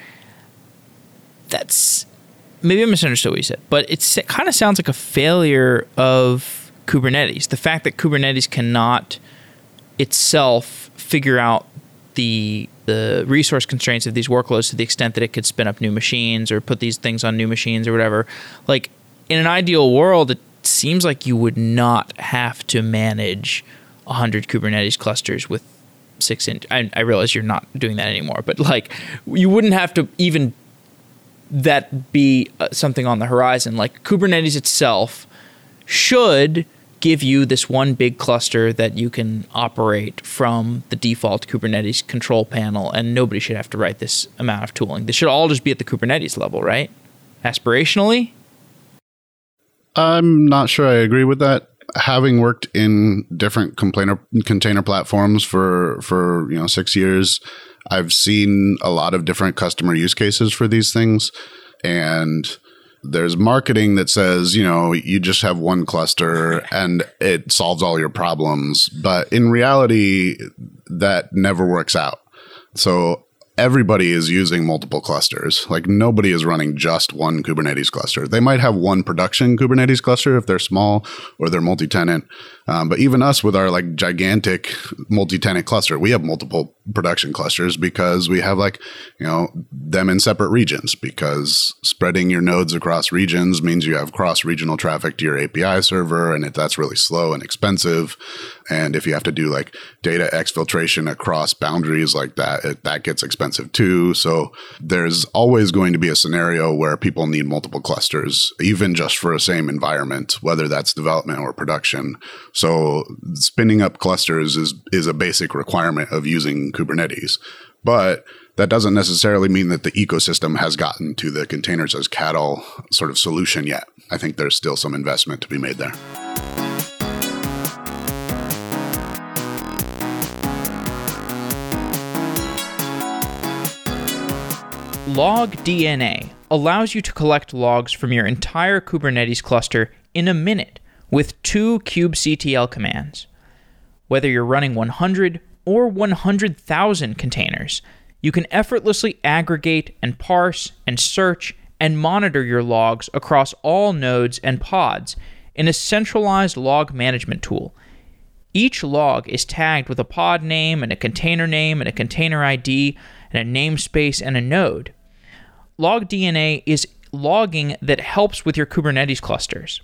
That's maybe I misunderstood what you said, but it kind of sounds like a failure of Kubernetes. The fact that Kubernetes cannot itself figure out the the resource constraints of these workloads to the extent that it could spin up new machines or put these things on new machines or whatever. Like in an ideal world, it seems like you would not have to manage 100 Kubernetes clusters with six inch. I, I realize you're not doing that anymore, but like you wouldn't have to even that be uh, something on the horizon. Like Kubernetes itself should give you this one big cluster that you can operate from the default Kubernetes control panel, and nobody should have to write this amount of tooling. This should all just be at the Kubernetes level, right? Aspirationally? I'm not sure I agree with that. Having worked in different container container platforms for for you know six years, I've seen a lot of different customer use cases for these things, and there's marketing that says, you know, you just have one cluster and it solves all your problems. But in reality, that never works out. So everybody is using multiple clusters. Like nobody is running just one Kubernetes cluster. They might have one production Kubernetes cluster if they're small or they're multi-tenant. Um, but even us with our like gigantic multi-tenant cluster, we have multiple production clusters because we have like, you know, them in separate regions because spreading your nodes across regions means you have cross regional traffic to your API server and it, that's really slow and expensive. And if you have to do like data exfiltration across boundaries like that, it, that gets expensive too. So there's always going to be a scenario where people need multiple clusters, even just for a same environment, whether that's development or production. So spinning up clusters is is a basic requirement of using Kubernetes. But that doesn't necessarily mean that the ecosystem has gotten to the containers as cattle sort of solution yet. I think there's still some investment to be made there. LogDNA allows you to collect logs from your entire Kubernetes cluster in a minute with two kubectl commands. Whether you're running 100 or 100,000 containers, you can effortlessly aggregate and parse and search and monitor your logs across all nodes and pods in a centralized log management tool. Each log is tagged with a pod name and a container name and a container ID and a namespace and a node. LogDNA is logging that helps with your Kubernetes clusters.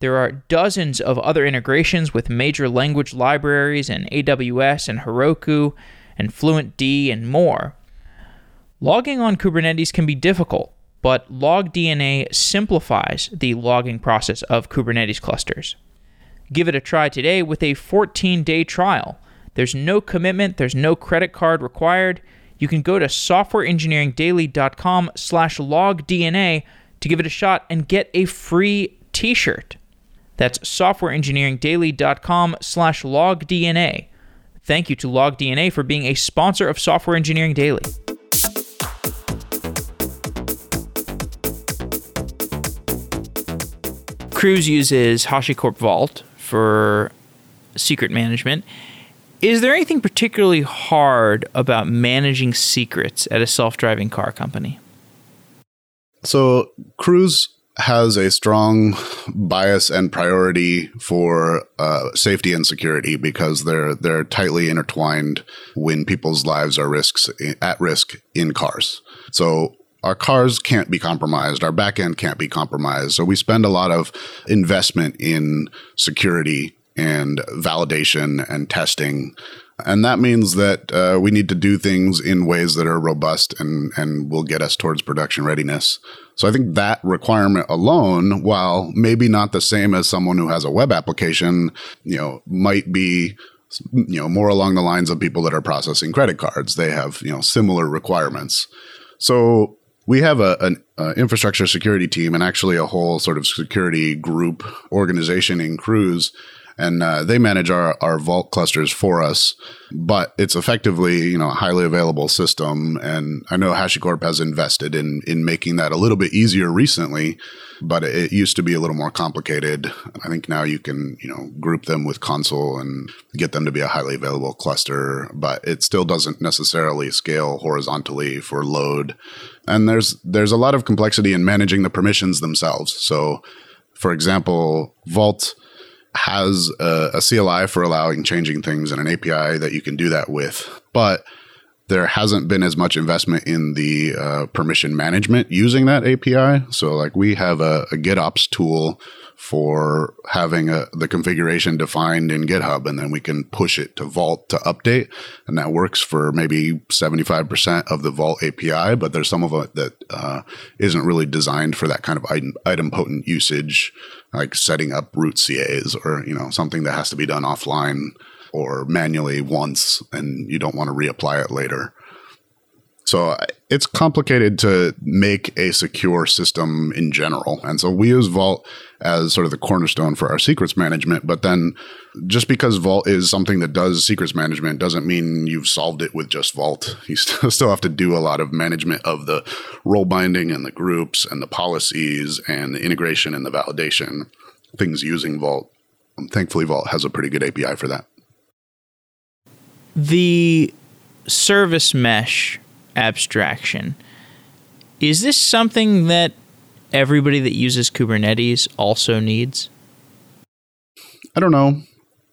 There are dozens of other integrations with major language libraries and AWS and Heroku and FluentD and more. Logging on Kubernetes can be difficult, but LogDNA simplifies the logging process of Kubernetes clusters. Give it a try today with a 14 day trial. There's no commitment, there's no credit card required. You can go to softwareengineeringdaily.com slash logdna to give it a shot and get a free t-shirt. That's softwareengineeringdaily.com slash logdna. Thank you to LogDNA for being a sponsor of Software Engineering Daily. Cruise uses HashiCorp Vault for secret management. Is there anything particularly hard about managing secrets at a self driving car company? So, Cruise has a strong bias and priority for uh, safety and security because they're they're tightly intertwined when people's lives are risks at risk in cars. So our cars can't be compromised, our backend can't be compromised. So we spend a lot of investment in security and validation and testing and that means that uh, we need to do things in ways that are robust and, and will get us towards production readiness. So I think that requirement alone, while maybe not the same as someone who has a web application, you know, might be you know more along the lines of people that are processing credit cards. They have you know similar requirements. So we have a, an infrastructure security team and actually a whole sort of security group organization in Cruise and uh, they manage our, our vault clusters for us but it's effectively you know a highly available system. And i know hashicorp has invested in in making that a little bit easier recently but it used to be a little more complicated. I think now you can you know group them with Consul and get them to be a highly available cluster but it still doesn't necessarily scale horizontally for load. And there's there's a lot of complexity in managing the permissions themselves. So for example vault has a, a, CLI for allowing changing things and an API that you can do that with. But there hasn't been as much investment in the uh, permission management using that API. So, like, we have a, a GitOps tool for having a, the configuration defined in GitHub, and then we can push it to Vault to update. And that works for maybe 75% of the Vault API, but there's some of it that uh, not really designed for that kind of idempotent usage, like setting up root CAs or, you know, something that has to be done offline or manually once and you don't want to reapply it later. So uh, it's complicated to make a secure system in general. And so we use Vault as sort of the cornerstone for our secrets management. But then just because Vault is something that does secrets management doesn't mean you've solved it with just Vault. (laughs) You still have to do a lot of management of the role binding and the groups and the policies and the integration and the validation, things using Vault. And thankfully, Vault has a pretty good API for that. The service mesh abstraction. Is this something that everybody that uses Kubernetes also needs? I don't know.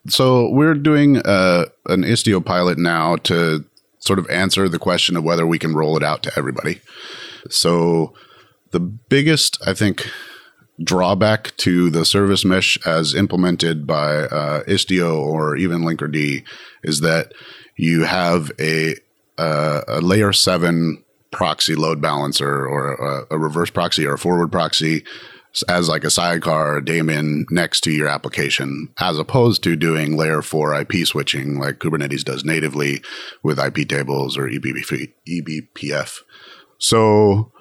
So we're doing uh, an Istio pilot now to sort of answer the question of whether we can roll it out to everybody. So the biggest, I think, drawback to the service mesh as implemented by uh, Istio or even Linkerd is that you have a uh, a layer seven proxy load balancer or a, a, reverse proxy or a forward proxy as like a sidecar or daemon next to your application, as opposed to doing layer four IP switching like Kubernetes does natively with IP tables or eBPF. So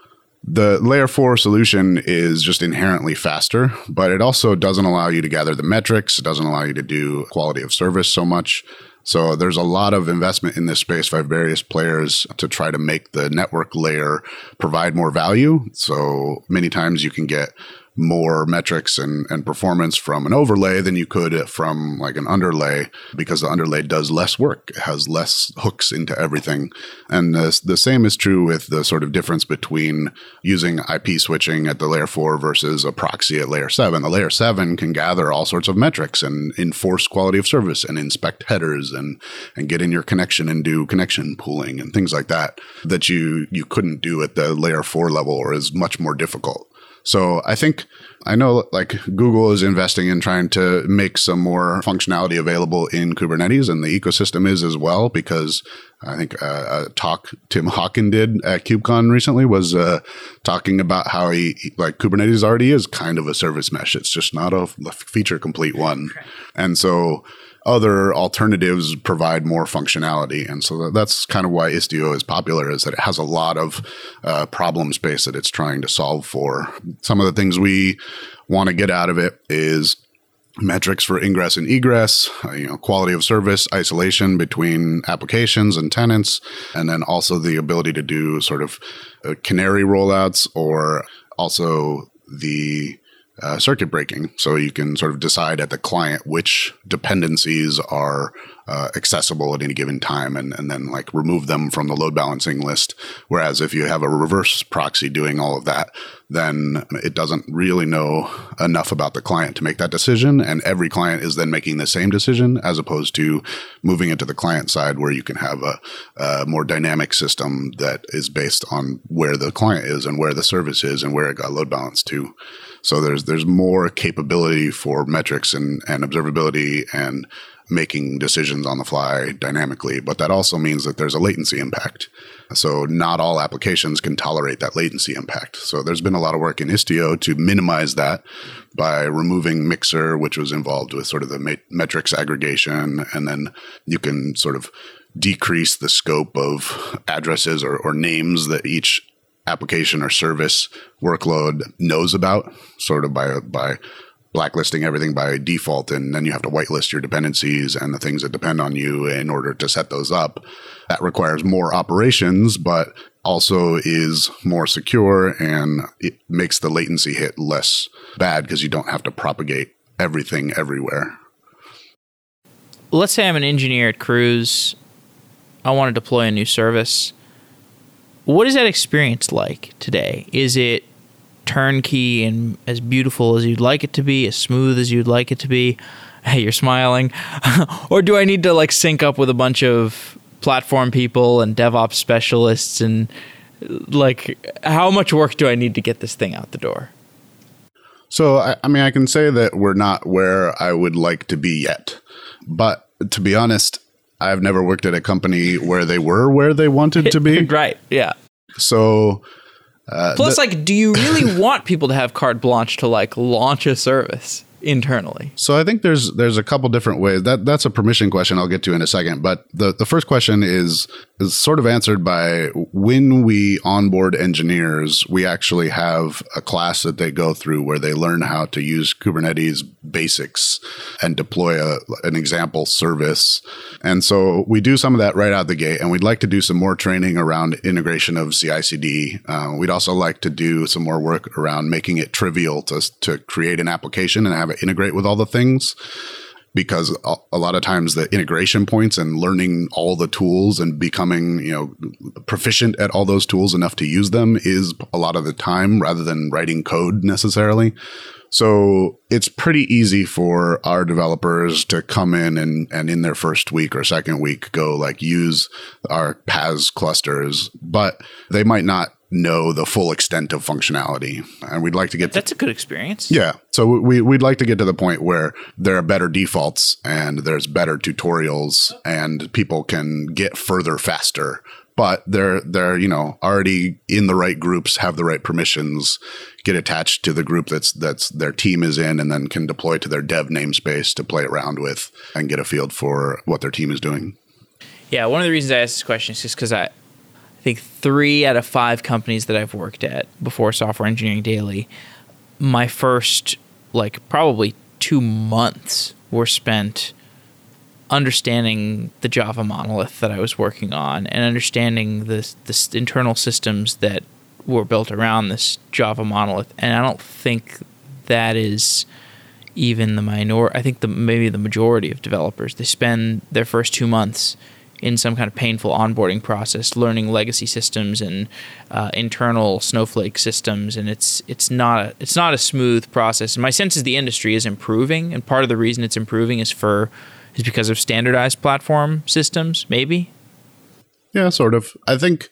the layer four solution is just inherently faster, but it also doesn't allow you to gather the metrics. It doesn't allow you to do quality of service so much. So there's a lot of investment in this space by various players to try to make the network layer provide more value. So many times you can get more metrics and, and performance from an overlay than you could from like an underlay because the underlay does less work. It has less hooks into everything. And the, the same is true with the sort of difference between using IP switching at the layer four versus a proxy at layer seven. The layer seven can gather all sorts of metrics and enforce quality of service and inspect headers and, and get in your connection and do connection pooling and things like that that you, you couldn't do at the layer four level or is much more difficult. So I think I know like Google is investing in trying to make some more functionality available in Kubernetes, and the ecosystem is as well because I think uh, a talk Tim Hockin did at KubeCon recently was uh, talking about how he like Kubernetes already is kind of a service mesh. It's just not a feature complete one, and so other alternatives provide more functionality. And so that's kind of why Istio is popular is that it has a lot of uh, problem space that it's trying to solve for. Some of the things we want to get out of it is metrics for ingress and egress, uh, you know, quality of service, isolation between applications and tenants, and then also the ability to do sort of uh, canary rollouts or also the uh, circuit breaking. So you can sort of decide at the client which dependencies are uh, accessible at any given time and, and then like remove them from the load balancing list. Whereas if you have a reverse proxy doing all of that, then it doesn't really know enough about the client to make that decision. And every client is then making the same decision as opposed to moving it to the client side where you can have a, a more dynamic system that is based on where the client is and where the service is and where it got load balanced to. So there's there's more capability for metrics and, and observability and making decisions on the fly dynamically, but that also means that there's a latency impact. So not all applications can tolerate that latency impact. So there's been a lot of work in Istio to minimize that by removing Mixer, which was involved with sort of the metrics aggregation, and then you can sort of decrease the scope of addresses or, or names that each application or service workload knows about, sort of by by blacklisting everything by default, and then you have to whitelist your dependencies and the things that depend on you in order to set those up. That requires more operations, but also is more secure and it makes the latency hit less bad because you don't have to propagate everything everywhere. Let's say I'm an engineer at Cruise. I want to deploy a new service. What is that experience like today? Is it turnkey and as beautiful as you'd like it to be, as smooth as you'd like it to be? (laughs) Hey, you're smiling. (laughs) or do I need to like sync up with a bunch of platform people and DevOps specialists and like how much work do I need to get this thing out the door? So, I, I mean, I can say that we're not where I would like to be yet. But to be honest, I've never worked at a company where they were where they wanted to be. (laughs) right. Yeah. So uh, plus, like, do you really (coughs) want people to have carte blanche to like launch a service? internally? So I think there's there's a couple different ways. That that's a permission question I'll get to in a second. But the the first question is is sort of answered by when we onboard engineers, we actually have a class that they go through where they learn how to use Kubernetes basics and deploy a, an example service. And so we do some of that right out the gate, and we'd like to do some more training around integration of CI/CD. Uh, we'd also like to do some more work around making it trivial to to create an application and have it integrate with all the things because a lot of times the integration points and learning all the tools and becoming you know proficient at all those tools enough to use them is a lot of the time rather than writing code necessarily. So it's pretty easy for our developers to come in and, and in their first week or second week go like use our PaaS clusters, but they might not know the full extent of functionality. And we'd like to get That's a good experience. Yeah. So we we'd like to get to the point where there are better defaults and there's better tutorials and people can get further faster but they're they're you know already in the right groups, have the right permissions, get attached to the group that's that's their team is in, and then can deploy to their dev namespace to play around with and get a field for what their team is doing. Yeah, one of the reasons I asked this question is just because I, I think three out of five companies that I've worked at before Software Engineering Daily, my first like probably two months were spent understanding the Java monolith that I was working on and understanding the the internal systems that were built around this Java monolith. And I don't think that is even the minor. I think the maybe the majority of developers they spend their first two months in some kind of painful onboarding process, learning legacy systems and uh, internal Snowflake systems, and it's it's not a, it's not a smooth process. And my sense is the industry is improving, and part of the reason it's improving is for is because of standardized platform systems, maybe. Yeah, sort of. I think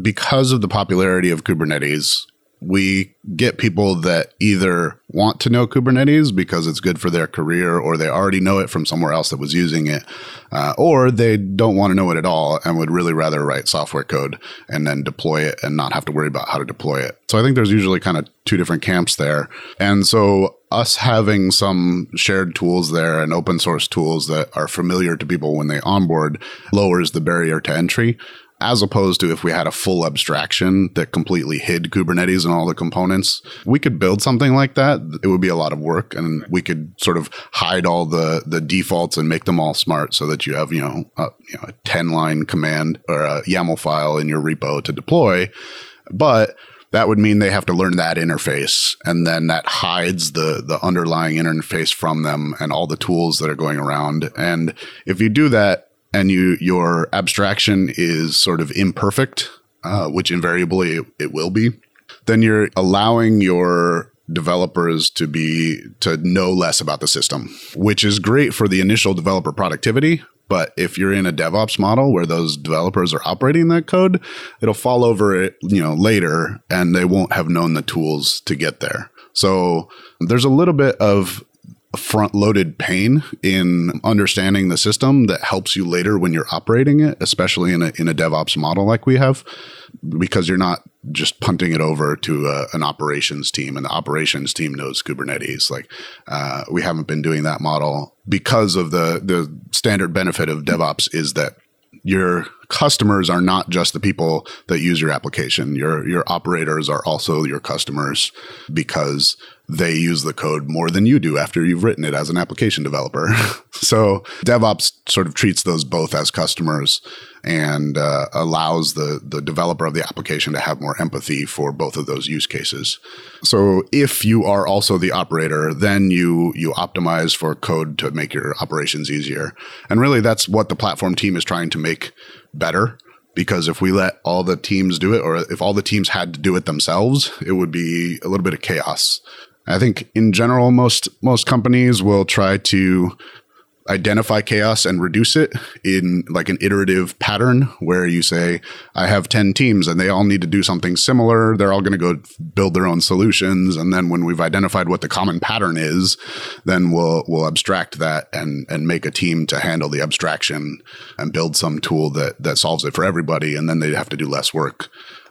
because of the popularity of Kubernetes, we get people that either want to know Kubernetes because it's good for their career, or they already know it from somewhere else that was using it, uh, or they don't want to know it at all and would really rather write software code and then deploy it and not have to worry about how to deploy it. So I think there's usually kind of two different camps there. And so us having some shared tools there and open source tools that are familiar to people when they onboard lowers the barrier to entry as opposed to if we had a full abstraction that completely hid Kubernetes and all the components. We could build something like that. It would be a lot of work and we could sort of hide all the, the defaults and make them all smart so that you have, you know, a, you know, a 10 line command or a YAML file in your repo to deploy. But that would mean they have to learn that interface and then that hides the the underlying interface from them and all the tools that are going around and if you do that and you your abstraction is sort of imperfect, uh, which invariably it, it will be, then you're allowing your developers to be to know less about the system, which is great for the initial developer productivity. But if you're in a DevOps model where those developers are operating that code, it'll fall over it, you know, later and they won't have known the tools to get there. So there's a little bit of front loaded pain in understanding the system that helps you later when you're operating it, especially in a, in a DevOps model like we have, because you're not just punting it over to a, an operations team and the operations team knows Kubernetes. Like, uh, we haven't been doing that model because of the, the standard benefit of DevOps is that your customers are not just the people that use your application. Your your operators are also your customers because they use the code more than you do after you've written it as an application developer. (laughs) so DevOps sort of treats those both as customers and uh, allows the the developer of the application to have more empathy for both of those use cases. So if you are also the operator, then you you optimize for code to make your operations easier. And really that's what the platform team is trying to make better because if we let all the teams do it or if all the teams had to do it themselves, it would be a little bit of chaos. I think in general, most most companies will try to identify chaos and reduce it in like an iterative pattern where you say i have 10 teams and they all need to do something similar. They're all going to go build their own solutions. And then when we've identified what the common pattern is then we'll we'll abstract that and and make a team to handle the abstraction and build some tool that that solves it for everybody and then they have to do less work.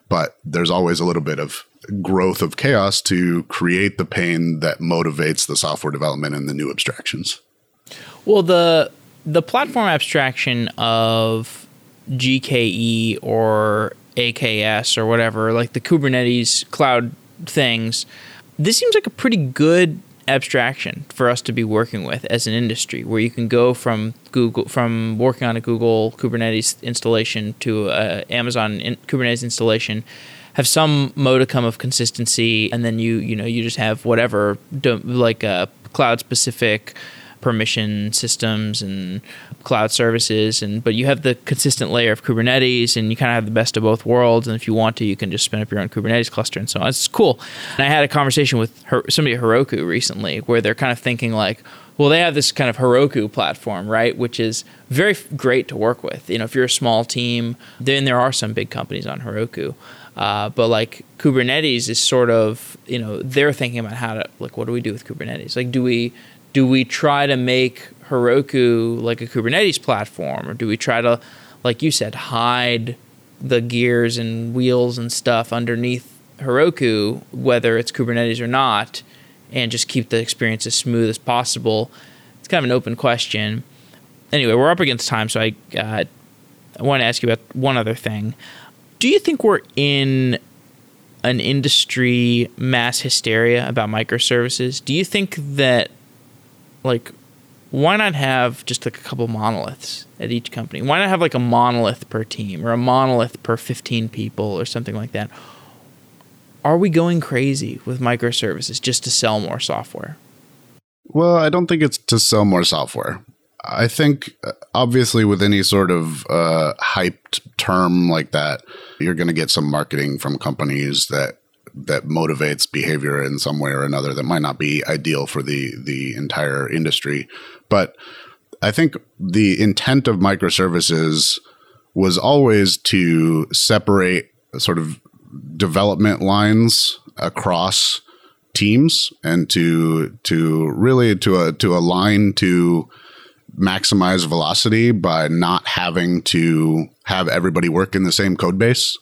But there's always a little bit of growth of chaos to create the pain that motivates the software development and the new abstractions. Well, the the platform abstraction of GKE or AKS or whatever, like the Kubernetes cloud things, this seems like a pretty good abstraction for us to be working with as an industry where you can go from Google from working on a Google Kubernetes installation to a Amazon in, Kubernetes installation have some modicum of consistency, and then you you know you just have whatever like uh, cloud specific permission systems and cloud services and but you have the consistent layer of kubernetes and you kind of have the best of both worlds and if you want to you can just spin up your own kubernetes cluster and so on. It's cool. And i had a conversation with her, somebody at heroku recently where they're kind of thinking like well they have this kind of heroku platform right which is very great to work with. You know if you're a small team then there are some big companies on heroku. Uh, but like Kubernetes is sort of, you know, they're thinking about how to like, what do we do with Kubernetes? Like, do we do we try to make Heroku like a Kubernetes platform, or do we try to, like you said, hide the gears and wheels and stuff underneath Heroku, whether it's Kubernetes or not, and just keep the experience as smooth as possible? It's kind of an open question. Anyway, we're up against time, so I uh, I want to ask you about one other thing. Do you think we're in an industry mass hysteria about microservices? Do you think that like why not have just like a couple monoliths at each company? Why not have like a monolith per team or a monolith per 15 people or something like that? Are we going crazy with microservices just to sell more software? Well, I don't think it's to sell more software. I think uh, obviously with any sort of uh, hyped term like that, you're going to get some marketing from companies that that motivates behavior in some way or another that might not be ideal for the the entire industry. But I think the intent of microservices was always to separate sort of development lines across teams and to to really to a to align to maximize velocity by not having to have everybody work in the same code base.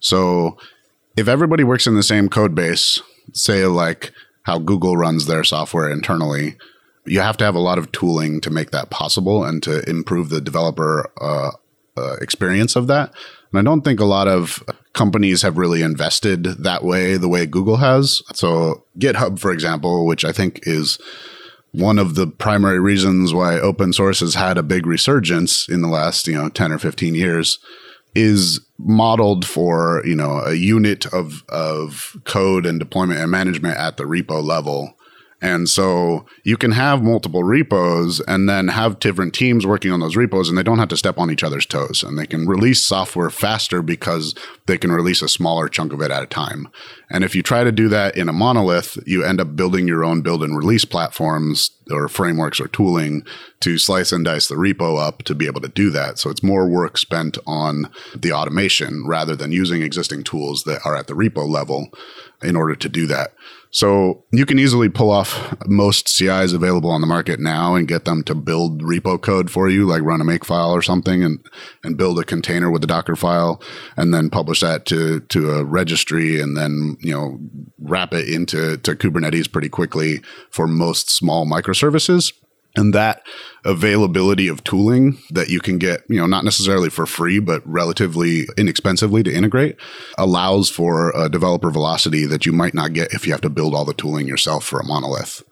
So if everybody works in the same code base, say like how Google runs their software internally, you have to have a lot of tooling to make that possible and to improve the developer uh, uh, experience of that. And I don't think a lot of companies have really invested that way, the way Google has. So GitHub, for example, which I think is one of the primary reasons why open source has had a big resurgence in the last, you know, 10 or 15 years is modeled for, you know, a unit of of code and deployment and management at the repo level and so you can have multiple repos and then have different teams working on those repos and they don't have to step on each other's toes and they can release software faster because they can release a smaller chunk of it at a time. And if you try to do that in a monolith, you end up building your own build and release platforms or frameworks or tooling to slice and dice the repo up to be able to do that. So it's more work spent on the automation rather than using existing tools that are at the repo level in order to do that. So you can easily pull off most CIs available on the market now and get them to build repo code for you, like run a makefile or something and, and build a container with a Docker file and then publish that to, to a registry and then, you know, wrap it into to Kubernetes pretty quickly for most small microservices and that availability of tooling that you can get you know not necessarily for free but relatively inexpensively to integrate allows for a developer velocity that you might not get if you have to build all the tooling yourself for a monolith.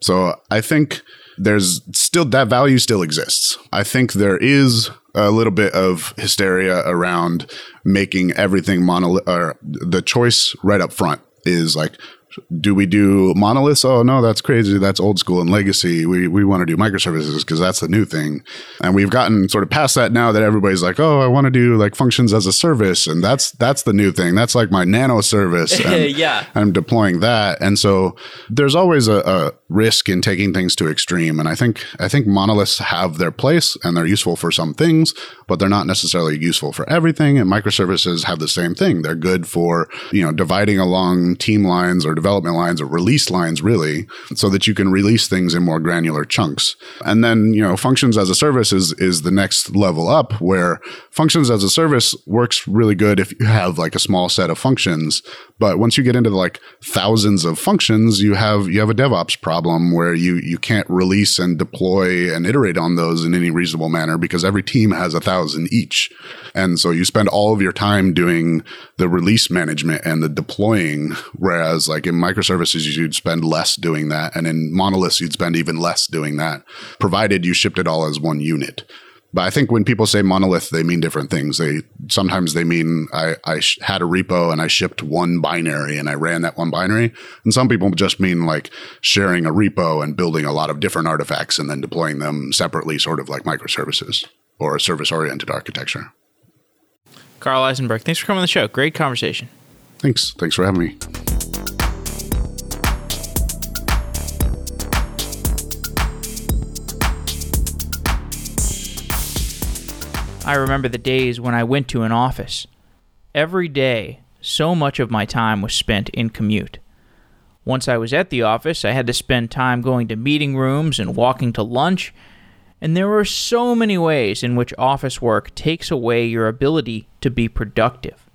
So i think there's still that value still exists. I think there is a little bit of hysteria around making everything monolith or the choice right up front is like do we do monoliths? Oh no, that's crazy. That's old school and legacy. We we want to do microservices because that's the new thing. And we've gotten sort of past that now that everybody's like, oh, I want to do like functions as a service, and that's that's the new thing. That's like my nano service. (laughs) And yeah, I'm deploying that. And so there's always a, a risk in taking things to extreme. And I think I think monoliths have their place and they're useful for some things, but they're not necessarily useful for everything. And microservices have the same thing. They're good for you know dividing along team lines or development lines or release lines, really, so that you can release things in more granular chunks. And then, you know, functions as a service is, is the next level up where functions as a service works really good if you have like a small set of functions. But once you get into like thousands of functions, you have you have a DevOps problem where you you can't release and deploy and iterate on those in any reasonable manner because every team has a thousand each. And so you spend all of your time doing the release management and the deploying, whereas like in microservices, you'd spend less doing that. And in monoliths, you'd spend even less doing that, provided you shipped it all as one unit. But I think when people say monolith, they mean different things. They sometimes they mean I, I sh- had a repo and I shipped one binary and I ran that one binary. And some people just mean like sharing a repo and building a lot of different artifacts and then deploying them separately, sort of like microservices or a service oriented architecture. Karl Isenberg, thanks for coming on the show. Great conversation. Thanks. Thanks for having me. I remember the days when I went to an office. Every day, so much of my time was spent in commute. Once I was at the office, I had to spend time going to meeting rooms and walking to lunch, And there are so many ways in which office work takes away your ability to be productive.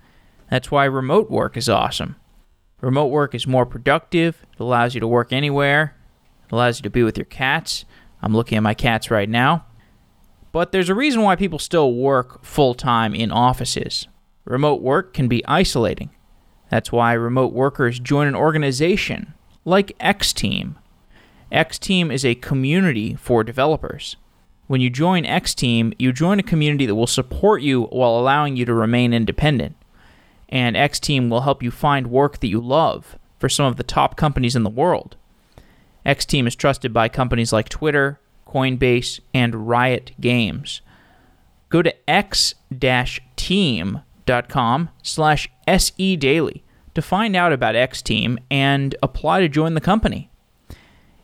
That's why remote work is awesome. Remote work is more productive, it allows you to work anywhere, it allows you to be with your cats. I'm looking at my cats right now. But there's a reason why people still work full time in offices. Remote work can be isolating. That's why remote workers join an organization like X Team. X Team is a community for developers. When you join X Team, you join a community that will support you while allowing you to remain independent. And X Team will help you find work that you love for some of the top companies in the world. X Team is trusted by companies like Twitter, Coinbase, and Riot Games. Go to x-team.com slash sedaily to find out about X Team and apply to join the company.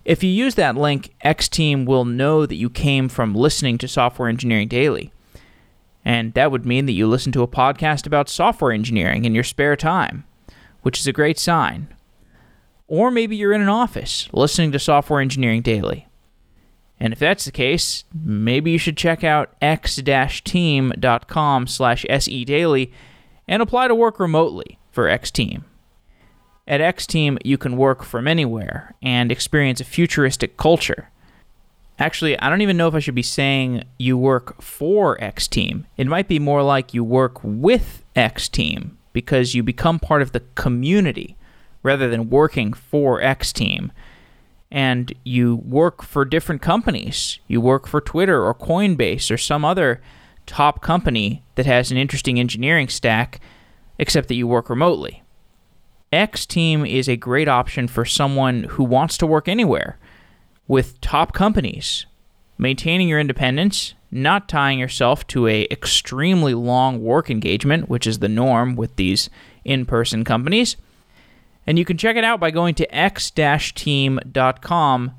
If you use that link, X Team will know that you came from listening to Software Engineering Daily. And that would mean that you listen to a podcast about software engineering in your spare time, which is a great sign. Or maybe you're in an office listening to Software Engineering Daily. And if that's the case, maybe you should check out x-team.com slash sedaily and apply to work remotely for X Team. At X Team, you can work from anywhere and experience a futuristic culture. Actually, I don't even know if I should be saying you work for X Team. It might be more like you work with X Team because you become part of the community rather than working for X Team. And you work for different companies. You work for Twitter or Coinbase or some other top company that has an interesting engineering stack, except that you work remotely. X Team is a great option for someone who wants to work anywhere with top companies, maintaining your independence, not tying yourself to a extremely long work engagement, which is the norm with these in-person companies. And you can check it out by going to x-team.com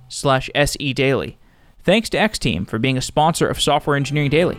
slash sedaily. Thanks to X Team for being a sponsor of Software Engineering Daily.